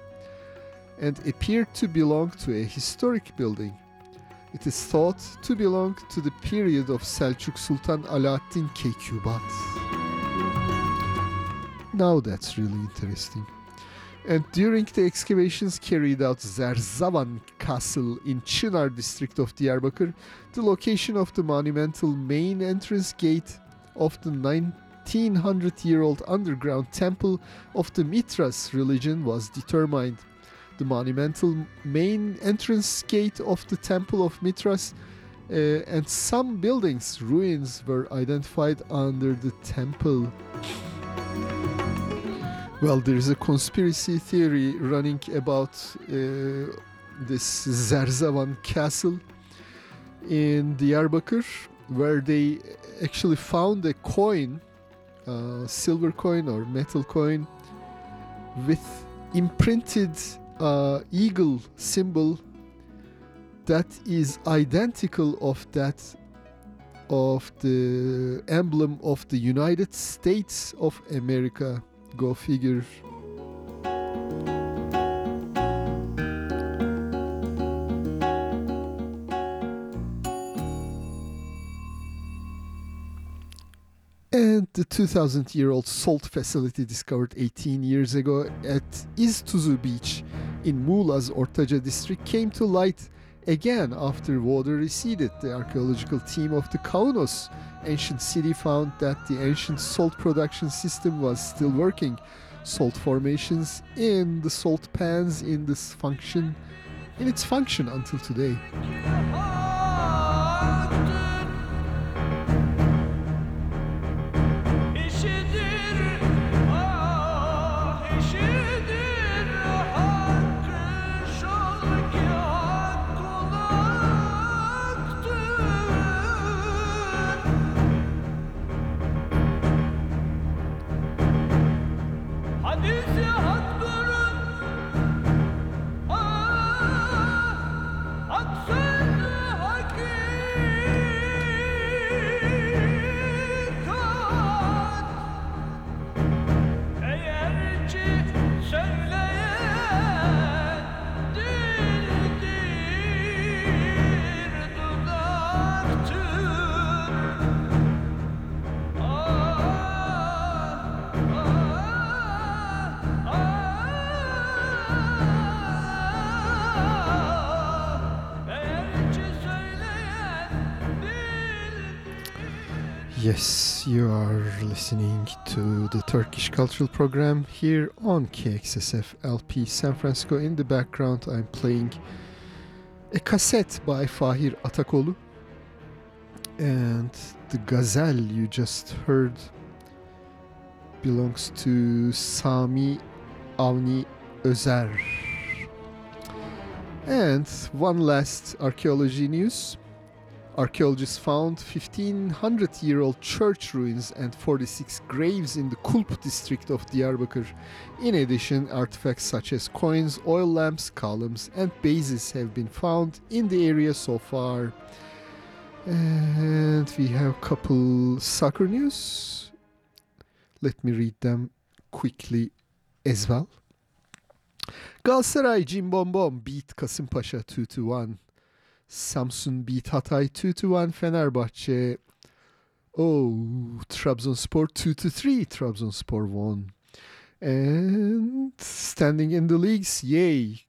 and appeared to belong to a historic building. It is thought to belong to the period of Selçuk Sultan Alaaddin Keykubat. Now that's really interesting. And during the excavations carried out Zerzavan Castle in Çınar district of Diyarbakır, the location of the monumental main entrance gate of the 1900-year-old underground temple of the Mitras religion was determined. The monumental main entrance gate of the temple of Mitras uh, and some buildings' ruins were identified under the temple. Well, there is a conspiracy theory running about uh, this Zerzavan castle in Diyarbakır, where they actually found a coin, uh, silver coin or metal coin, with imprinted uh, eagle symbol that is identical of that of the emblem of the United States of America. Go figure. And the 2000 year old salt facility discovered 18 years ago at İztuzu Beach in Muğla's Ortaca district came to light again after water receded. The archaeological team of the Kaunos ancient city found that the ancient salt production system was still working. Salt formations in the salt pans in this function in its function until today. Yes, you are listening to the Turkish Cultural Program here on KXSF LP San Francisco. In the background, I'm playing a cassette by Fahir Atakoğlu. And the gazelle you just heard belongs to Sami Avni Özer. And one last archaeology news. Archaeologists found 1500 year old church ruins and 46 graves in the Kulp district of Diyarbakir. In addition, artifacts such as coins, oil lamps, columns, and bases have been found in the area so far. And we have a couple soccer news. Let me read them quickly as well. Galatasaray Cim Bom Bom beat Kasımpaşa 2-1. Samsun beat Hatay 2-1. Fenerbahçe Oh, Trabzonspor 2-3. Trabzonspor won. And standing in the leagues, yay.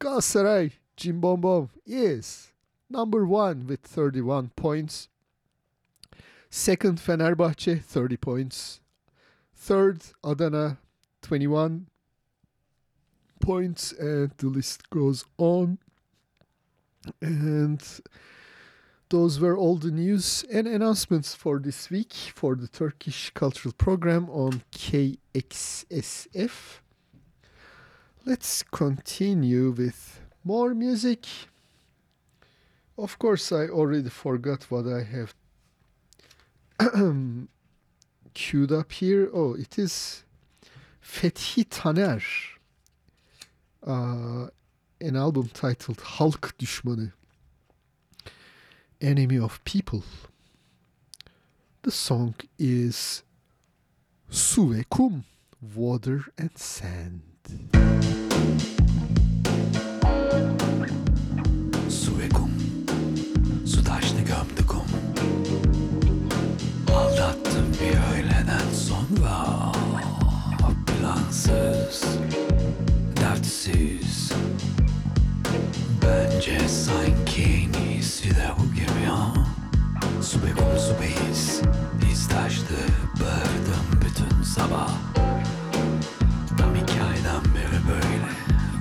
Galatasaray Cim Bom Bom is number one with 31 points. Second, Fenerbahçe, 30 points. Third, Adana, 21 points. And the list goes on. And those were all the news and announcements for this week for the Turkish Cultural Program on KXSF. Let's continue with more music. Of course, I already forgot what I have queued up here. Oh, it is Fethi Taner. Uh, an album titled Halk Düşmanı. Enemy of People. The song is Su ve Kum, Water and Sand. Su be kum su be his His taştı bağırdım bütün sabah. Tam iki böyle.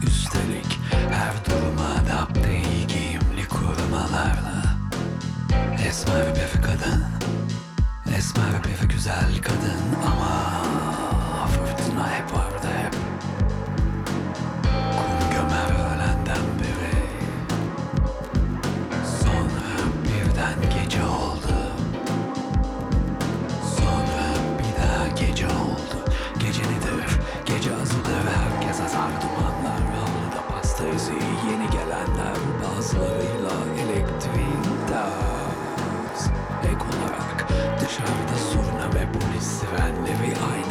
Üstelik her duruma adapte iyi korumalarla Esmer bir kadın Esmer bir güzel kadın ama izi Yeni gelenler Bazılarıyla elektriğin ters Ek olarak dışarıda surna ve polis sirenleri aynı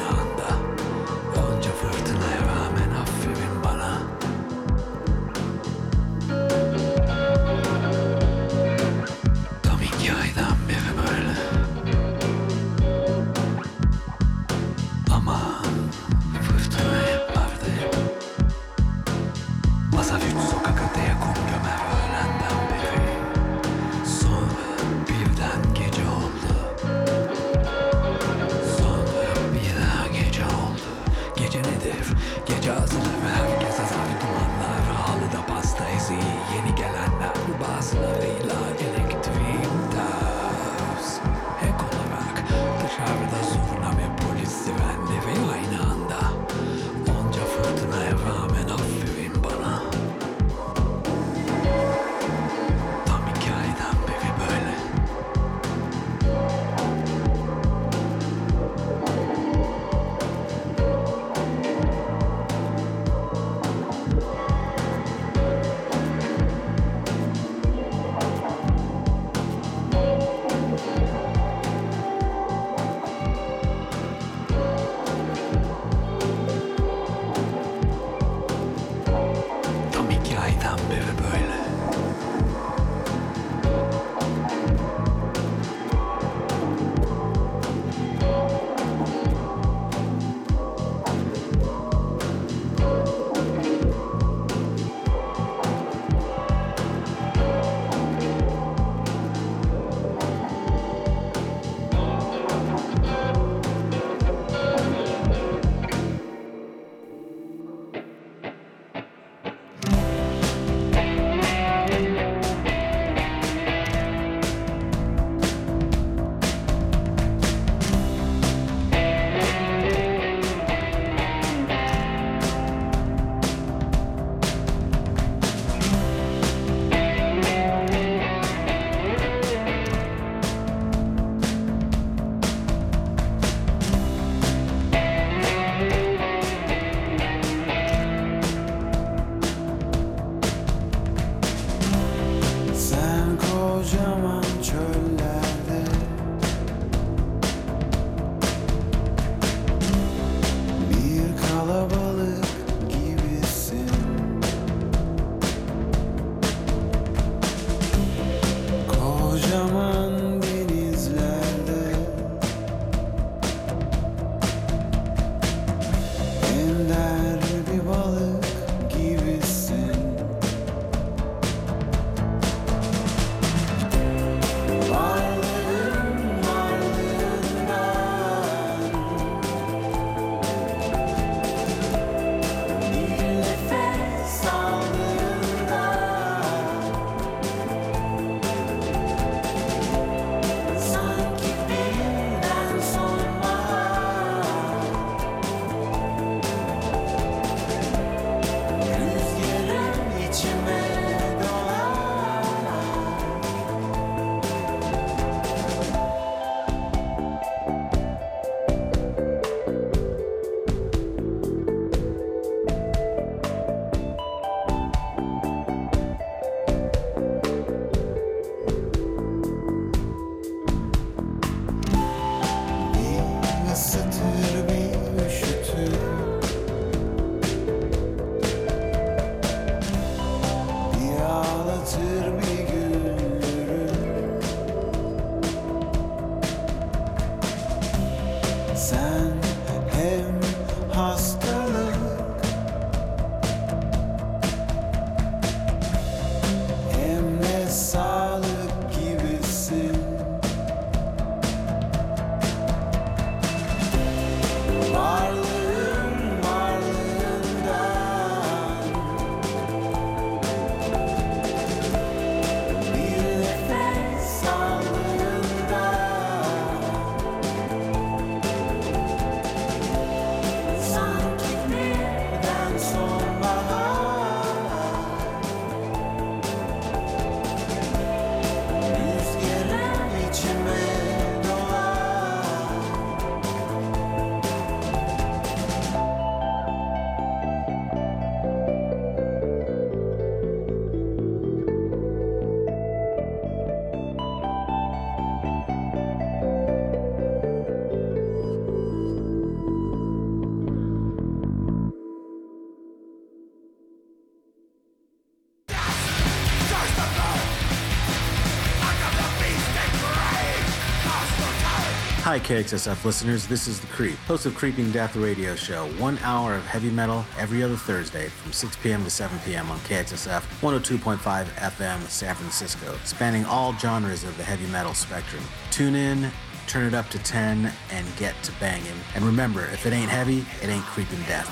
Hi, KXSF listeners. This is The Creep, host of Creeping Death Radio Show. One hour of heavy metal every other Thursday from 6 p.m. to 7 p.m. on KXSF 102.5 FM San Francisco, spanning all genres of the heavy metal spectrum. Tune in, turn it up to 10, and get to banging. And remember, if it ain't heavy, it ain't creeping death.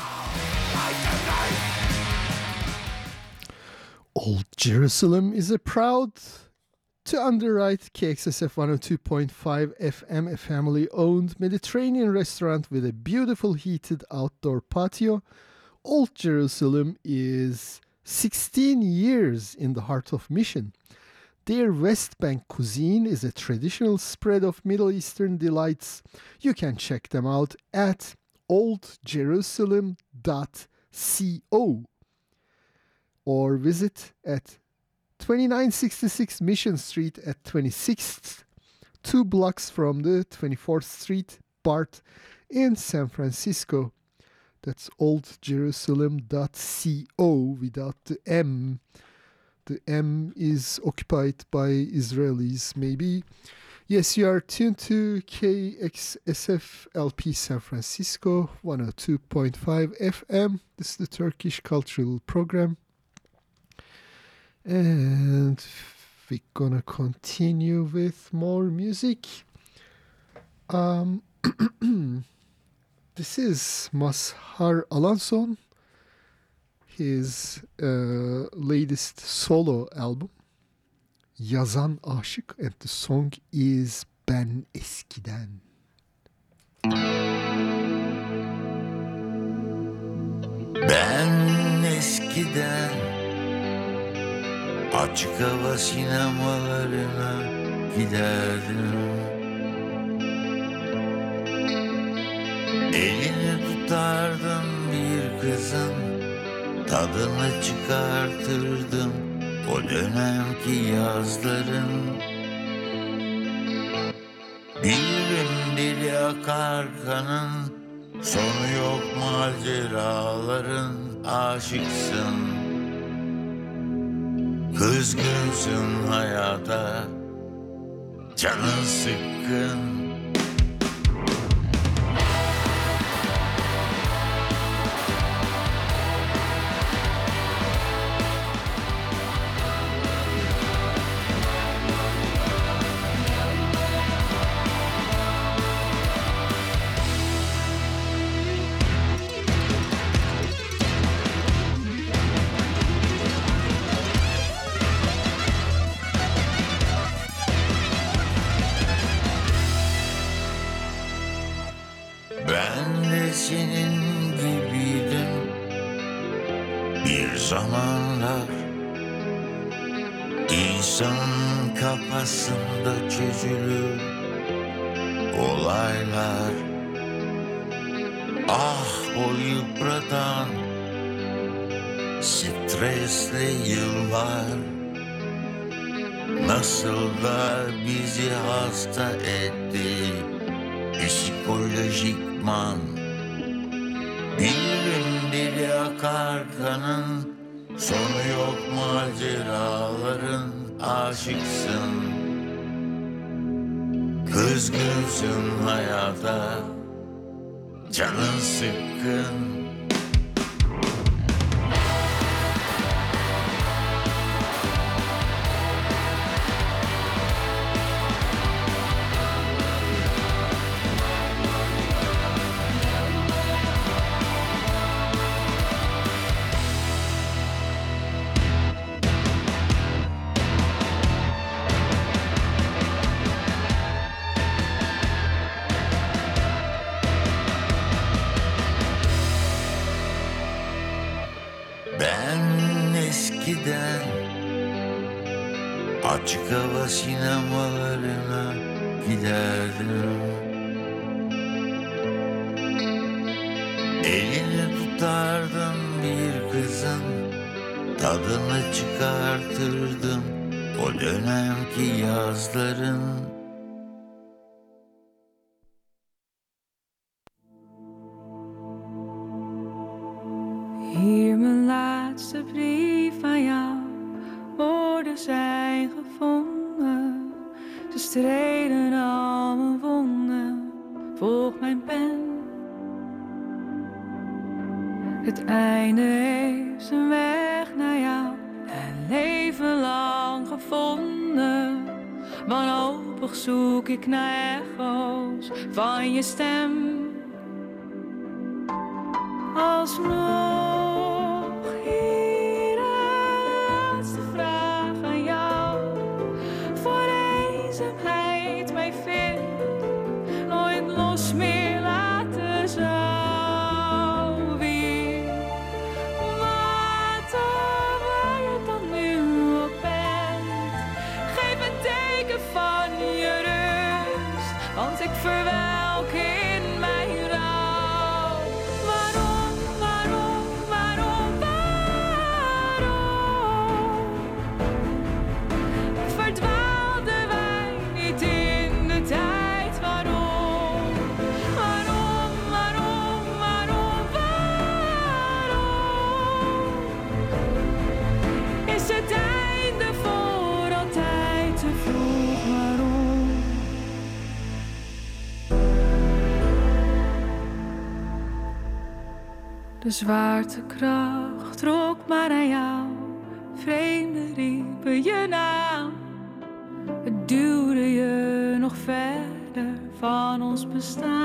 Old Jerusalem is a proud to underwrite KXSF 102.5 FM, a family owned Mediterranean restaurant with a beautiful heated outdoor patio. Old Jerusalem is 16 years in the heart of Mission. Their West Bank cuisine is a traditional spread of Middle Eastern delights. You can check them out at oldjerusalem.co or visit at 2966 Mission Street at 26th, two blocks from the 24th Street BART in San Francisco. That's oldjerusalem.co without the M. The M is occupied by Israelis, maybe. Yes, you are tuned to KXSF LP San Francisco 102.5 FM. This is the Turkish Cultural Program. And we're gonna continue with more music. Um, this is Mazhar Alanson, his uh, latest solo album, Yazan Aşık, and the song is Ben Eskiden. Ben eskiden açık hava sinemalarına giderdim. Elini tutardım bir kızın tadını çıkartırdım o dönemki yazların. Bilirim dili akar kanın Sonu yok maceraların. Aşıksın Kızgınsın hayata Canın sıkkın Nasıl da bizi hasta etti? Psikolojikman. Bilirim dili akar kanın. Sonu yok maceraların. Aşıksın. Kızgınsın hayata. Canın sıkkın De zwaartekracht trok maar aan jou, vreemde riepen je naam. Het duwde je nog verder van ons bestaan.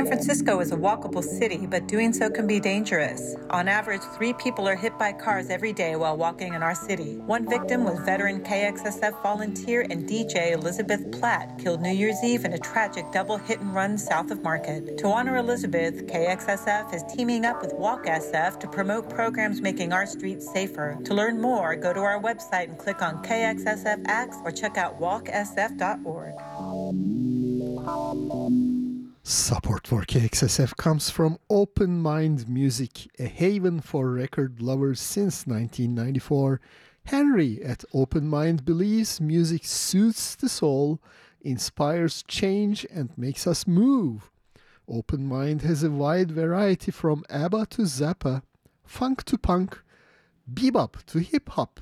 San Francisco is a walkable city, but doing so can be dangerous. On average, three people are hit by cars every day while walking in our city. One victim was veteran KXSF volunteer and DJ Elizabeth Platt, killed New Year's Eve in a tragic double hit and run south of Market. To honor Elizabeth, KXSF is teaming up with Walk SF to promote programs making our streets safer. To learn more, go to our website and click on KXSF Acts or check out walksf.org. Support for KXSF comes from Open Mind Music, a haven for record lovers since 1994. Henry at Open Mind believes music soothes the soul, inspires change, and makes us move. Open Mind has a wide variety from ABBA to Zappa, funk to punk, bebop to hip hop,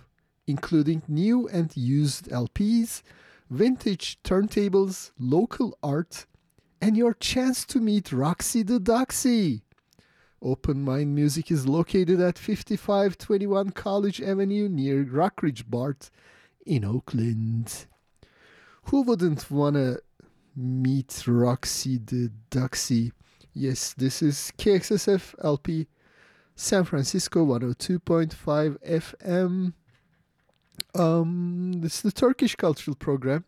including new and used LPs, vintage turntables, local art, and your chance to meet Roxy the Doxy. Open Mind Music is located at 5521 College Avenue near Rockridge Bart in Oakland. Who wouldn't want to meet Roxy the Doxy? Yes, this is KXSF LP San Francisco 102.5 FM. Um, this is the Turkish Cultural Program.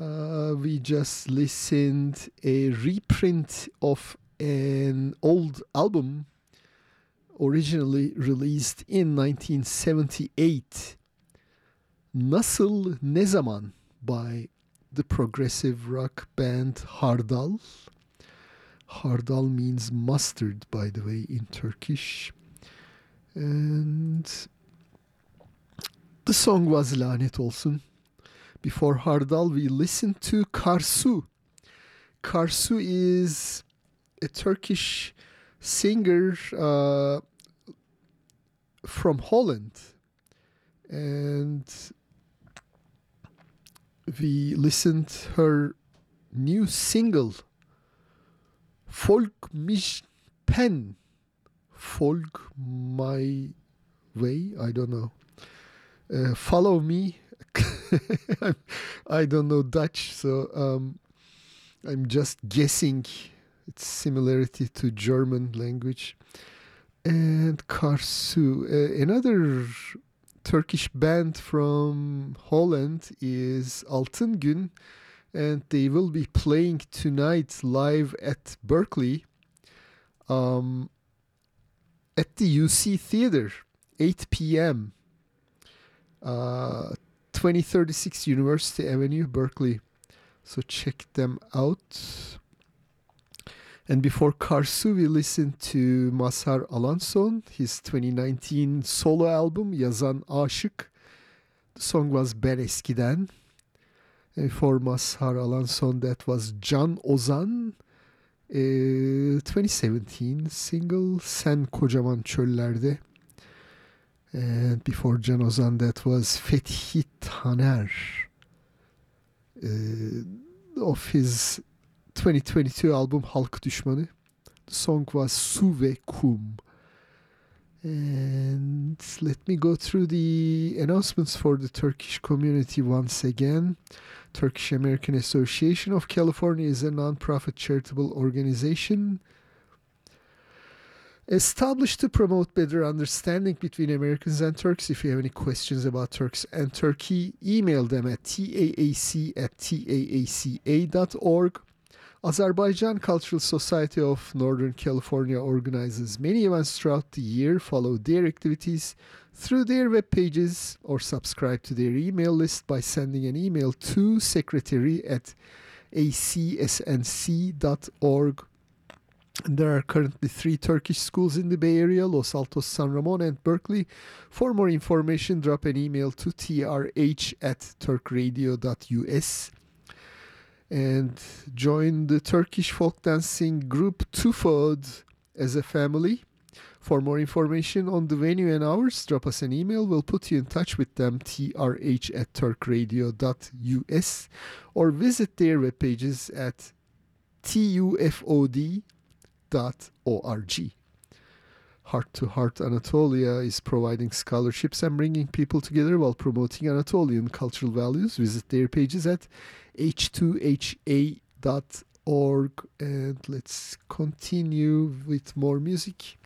Uh, we just listened a reprint of an old album originally released in 1978 Nasıl Ne Zaman by the progressive rock band Hardal. Hardal means mustard, by the way, in Turkish. And the song was Lanet Olsun. Before Hardal, we listened to Karsu. Karsu is a Turkish singer uh, from Holland. And we listened her new single, Folk Mich Pen. Folk My Way, I don't know. Uh, follow me I don't know Dutch, so um, I'm just guessing its similarity to German language. And Karsu, uh, another Turkish band from Holland is Altın Gün, and they will be playing tonight live at Berkeley um, at the UC Theater, 8 p.m. Uh, 2036 University Avenue, Berkeley. So check them out. And before Karsu, we listened to Mazhar Alanson, his 2019 solo album Yazan Aşık. The song was Ben Eskiden. And before Mazhar Alanson, that was Can Ozan. uh, 2017 single Sen Kocaman Çöllerde. And before Can Ozan, that was Fethi Taner uh, of his 2022 album Halk Düşmanı. The song was Su ve Kum. And let me go through the announcements for the Turkish community once again. Turkish American Association of California is a non-profit charitable organization established to promote better understanding between Americans and Turks. If you have any questions about Turks and Turkey, email them at taac at taaca.org. Azerbaijan Cultural Society of Northern California organizes many events throughout the year. Follow their activities through their web pages or subscribe to their email list by sending an email to secretary at acsnc.org. There are currently three Turkish schools in the Bay Area Los Altos, San Ramon, and Berkeley. For more information, drop an email to trh at turkradio.us and join the Turkish folk dancing group Tufod as a family. For more information on the venue and hours, drop us an email. We'll put you in touch with them, trh at turkradio.us, or visit their web pages at tufod.org. Heart to Heart Anatolia is providing scholarships and bringing people together while promoting Anatolian cultural values. Visit their pages at h2ha.org. org and let's continue with more music.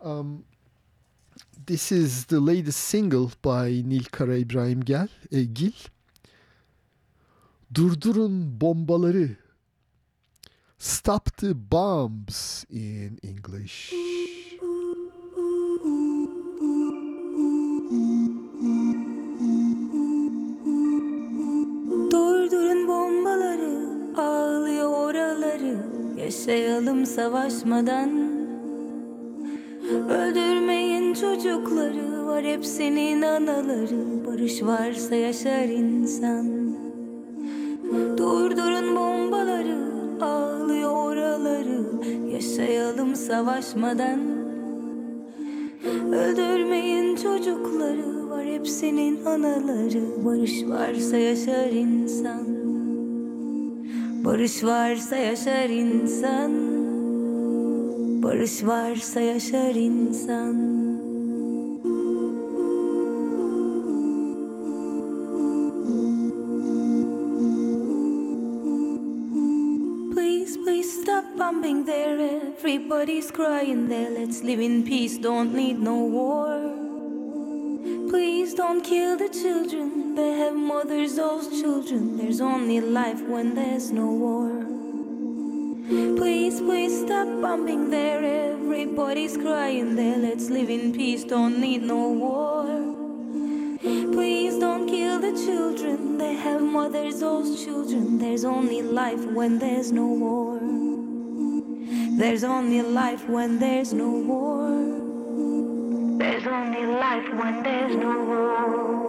Um, this is the latest single by Nilkara İbrahim Gel, e, Gil. Durdurun bombaları. Stop the bombs in English. Durdurun bombaları, ağlıyor oraları. Yaşayalım savaşmadan. Öldürmeyin çocukları, var hepsinin anaları. Barış varsa yaşar insan. Durdurun bombaları, ağlıyor oraları. Yaşayalım savaşmadan. Öldürmeyin çocukları, var hepsinin anaları. Barış varsa yaşar insan. Barış varsa yaşar insan. Barış varsa yaşar insan. There. Everybody's crying there. Let's live in peace, don't need no war. Please don't kill the children. They have mothers, those children. There's only life when there's no war. Please, please stop bombing there. Everybody's crying there. Let's live in peace, don't need no war. Please don't kill the children. They have mothers, those children. There's only life when there's no war. There's only life when there's no war. There's only life when there's no war.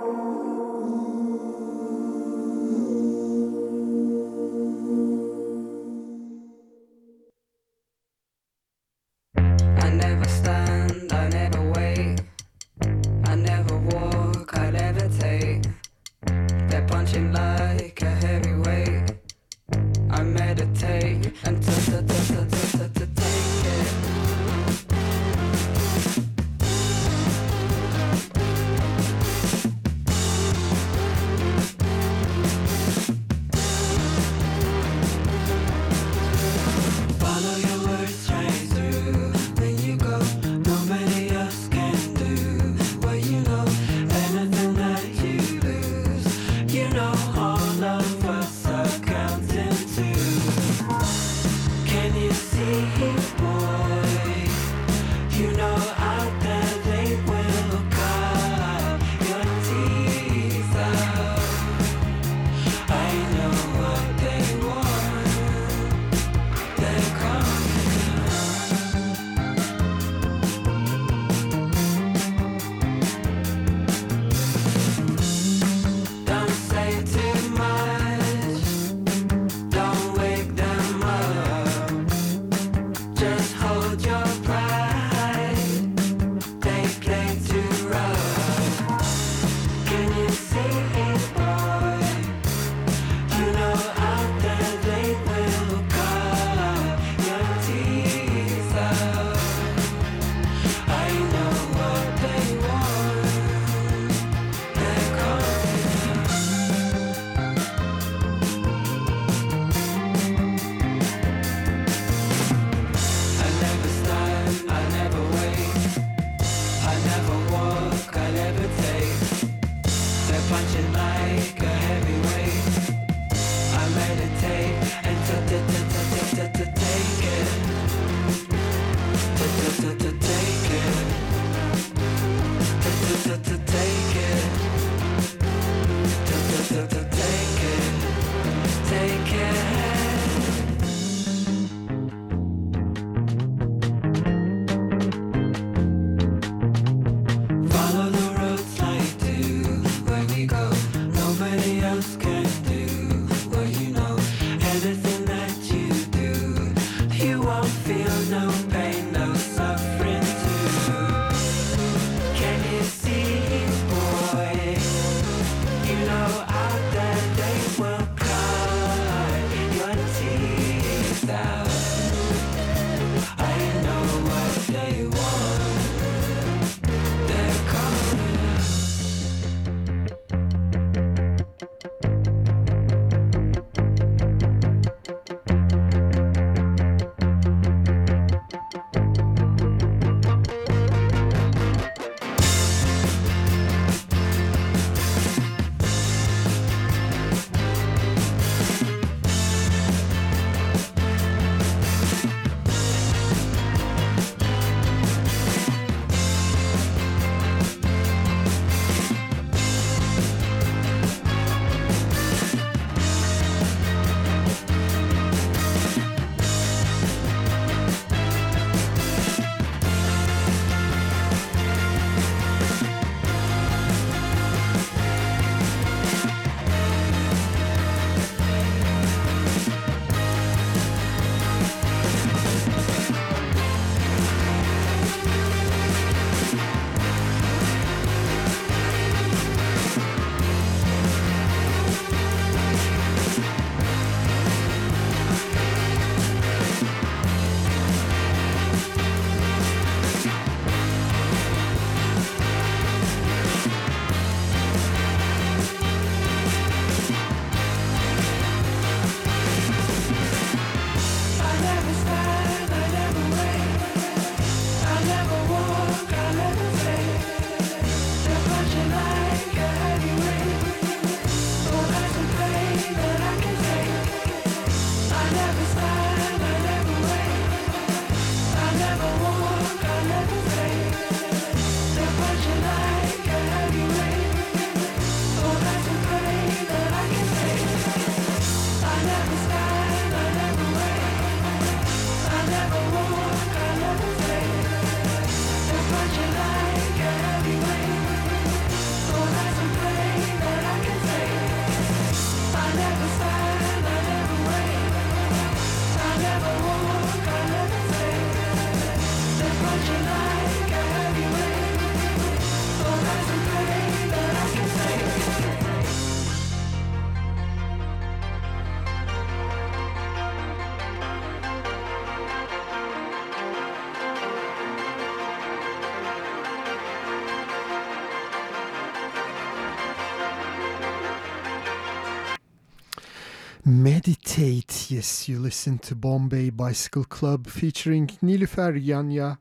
Meditate. Yes, you listen to Bombay Bicycle Club featuring Nilüfer Yanya.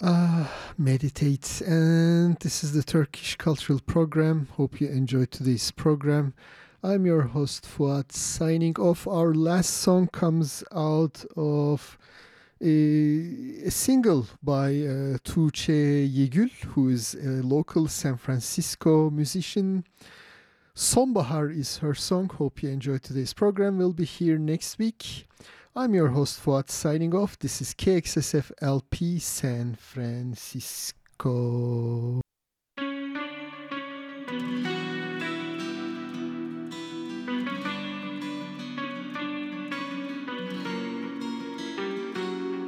Uh, meditate. And this is the Turkish Cultural Program. Hope you enjoyed today's program. I'm your host Fuat signing off. Our last song comes out of a, a single by uh, Tuğçe Yegül, who is a local San Francisco musician. Sonbahar is her song. Hope you enjoyed today's program. We'll be here next week. I'm your host Fuat signing off. This is KXSF LP San Francisco.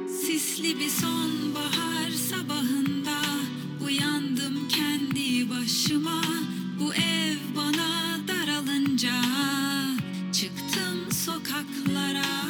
Sisli bir sonbahar sabahında uyandım kendi başıma bu ev Çıktım sokaklara.